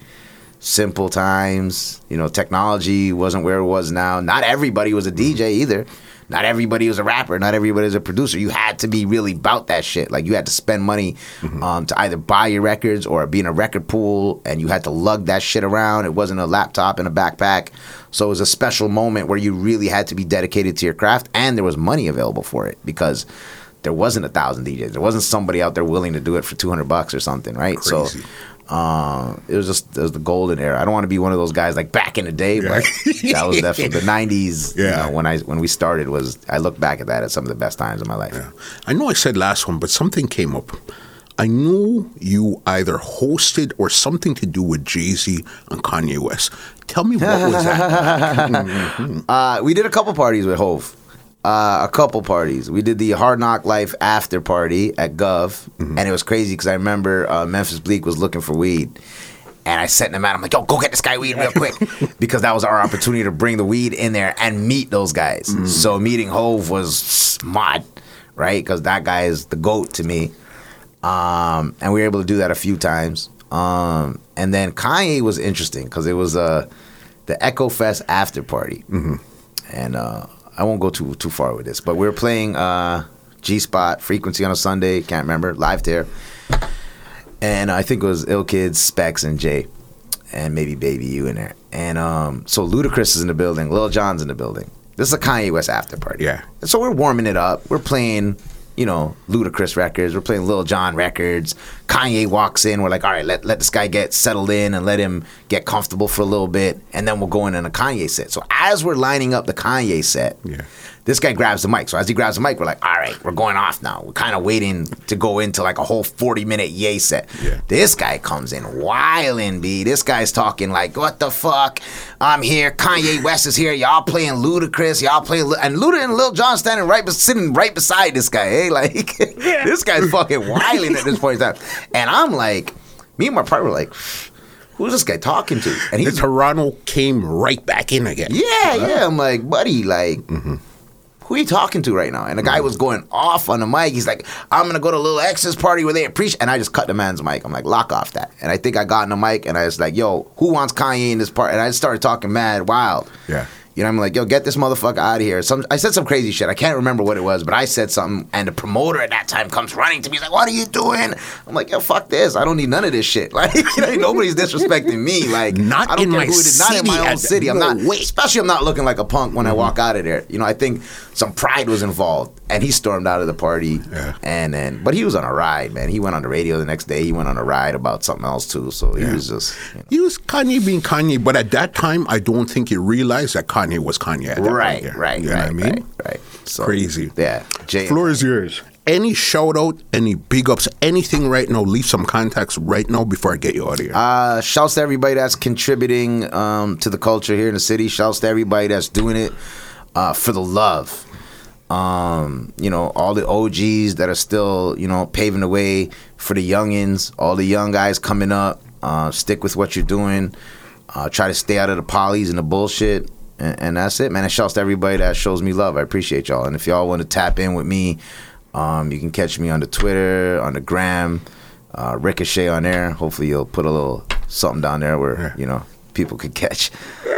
simple times. You know, technology wasn't where it was now. Not everybody was a mm-hmm. DJ either. Not everybody was a rapper. Not everybody was a producer. You had to be really about that shit. Like you had to spend money um, to either buy your records or be in a record pool, and you had to lug that shit around. It wasn't a laptop and a backpack. So it was a special moment where you really had to be dedicated to your craft, and there was money available for it because there wasn't a thousand DJs. There wasn't somebody out there willing to do it for two hundred bucks or something, right? Crazy. So um, it was just it was the golden era. I don't want to be one of those guys like back in the day, but that was definitely the (laughs) '90s. Yeah. You know, when I when we started was I look back at that as some of the best times of my life. I know I said last one, but something came up. I knew you either hosted or something to do with Jay Z and Kanye West. Tell me what was that? (laughs) Uh, we did a couple parties with Hove. Uh, a couple parties. We did the Hard Knock Life after party at Gov, and it was crazy because I remember uh, Memphis Bleek was looking for weed, and I sent him out. I'm like, "Yo, go get this guy weed real quick," (laughs) because that was our opportunity to bring the weed in there and meet those guys. So meeting Hove was smart, right? Because that guy is the goat to me, um, and we were able to do that a few times. Um, and then Kanye was interesting because it was uh, the Echo Fest after party and uh, I won't go too too far with this, but we were playing uh, G Spot Frequency on a Sunday. Can't remember live there, and I think it was Ill Kids, Specs, and Jay, and maybe Baby You in there. And um, so Ludacris is in the building, Lil Jon's in the building. This is a Kanye West after party. Yeah. And so we're warming it up. We're playing. You know, Ludacris records. We're playing Lil Jon records. Kanye walks in. We're like, all right, let, let this guy get settled in and let him get comfortable for a little bit, and then we'll go in on a Kanye set. So as we're lining up the Kanye set, Yeah. This guy grabs the mic. So as he grabs the mic, we're like, all right, we're going off now. We're kind of waiting to go into like a whole 40 minute yay set. Yeah. This guy comes in wilding, B. This guy's talking like, what the fuck? I'm here. Kanye West is here. Y'all playing Ludacris. Y'all playing. Lu-. And Luda and Lil Jon standing right, bes- sitting right beside this guy. Hey, eh? (laughs) like, this guy's fucking wilding at this point in time. And I'm like, me and my partner were like, who's this guy talking to? And The he's Toronto came right back in again. yeah, yeah. I'm like, buddy, like, mm-hmm. Who are you talking to right now? And the guy was going off on the mic. He's like, I'm gonna go to a Little X's party where they appreciate. And I just cut the man's mic. I'm like, lock off that. And I think I got in the mic and I was like, yo, who wants Kanye in this part? And I started talking mad wild. Yeah. You know, I'm like, yo, get this motherfucker out of here. Some, I said some crazy shit. I can't remember what it was, but I said something, and the promoter at that time comes running to me. He's like, what are you doing? I'm like, yo, fuck this. I don't need none of this shit. (laughs) Like, you know, nobody's disrespecting me. Like, Not I don't in care my who it is. Not in my own city. I'm no not, way. especially I'm not looking like a punk when I walk out of there. You know, I think some pride was involved, and he stormed out of the party. Yeah. And then, but he was on a ride, man. He went on the radio the next day. He went on a ride about something else too. So he was just, you know. He was Kanye being Kanye, but at that time, I don't think he realized that Kanye was Kanye. At that point, right, yeah. right, You know right, what I mean? right, right. So Crazy. Yeah, Jay. Floor is yours. Any shout out, any big ups, anything right now? Leave some contacts right now before I get you out of here. Uh, shouts to everybody that's contributing um, to the culture here in the city. Shouts to everybody that's doing it uh, for the love. Um, you know, all the OGs that are still, you know, paving the way for the youngins, all the young guys coming up. Uh, stick with what you're doing. Uh, try to stay out of the polys and the bullshit. And, and that's it, man. And shouts to everybody that shows me love. I appreciate y'all. And if y'all want to tap in with me, um, you can catch me on the Twitter, on the gram, uh, Ricochet on there. Hopefully, you'll put a little something down there where you know people could catch. (laughs)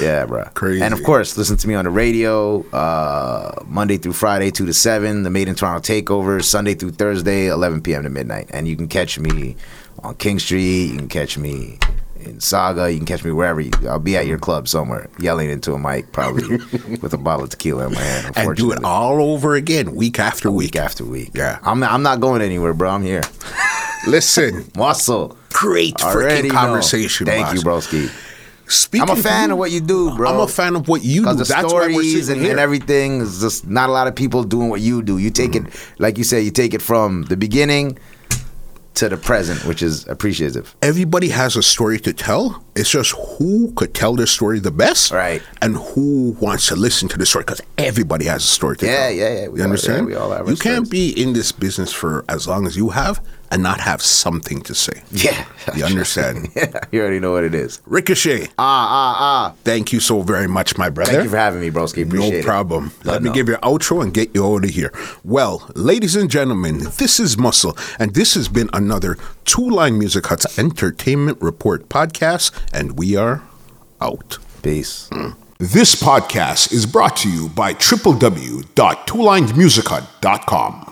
Yeah, bro. Crazy. And of course, listen to me on the radio uh, Monday through Friday, two to seven. The Made in Toronto Takeover Sunday through Thursday, eleven p.m. to midnight. And you can catch me on King Street. You can catch me in Sauga. You can catch me wherever. You, I'll be at your club somewhere, yelling into a mic, probably (laughs) with a bottle of tequila in my hand. and do it all over again, week after week. week after week. Yeah. I'm not, I'm not going anywhere, bro. I'm here. (laughs) Listen, Muscle. great freaking know. conversation. Thank boss. you, broski. Speaking I'm a fan you, of what you do, bro. I'm a fan of what you do. The That's stories and, and everything is just not a lot of people doing what you do. You take Mm-hmm. it, like you said, you take it from the beginning to the present, which is appreciative. Everybody has a story to tell. It's just who could tell their story the best, Right. And who wants to listen to the story because everybody has a story to Yeah, tell. yeah, yeah. We You all- understand? yeah, we all have You can't be in this business for as long as you have and not have something to say. (laughs) Yeah. You understand? (laughs) yeah, you already know what it is. Ricochet, Ah, ah, ah. thank you so very much, my brother. Thank you for having me, broski. Appreciate no problem. Let me know. give you an outro and get you out of here. Well, ladies and gentlemen, this is Muscle, and this has been another Two Line Music Hut's Entertainment Report podcast, and we are out. Peace. This podcast is brought to you by www.twolinemusichut.com.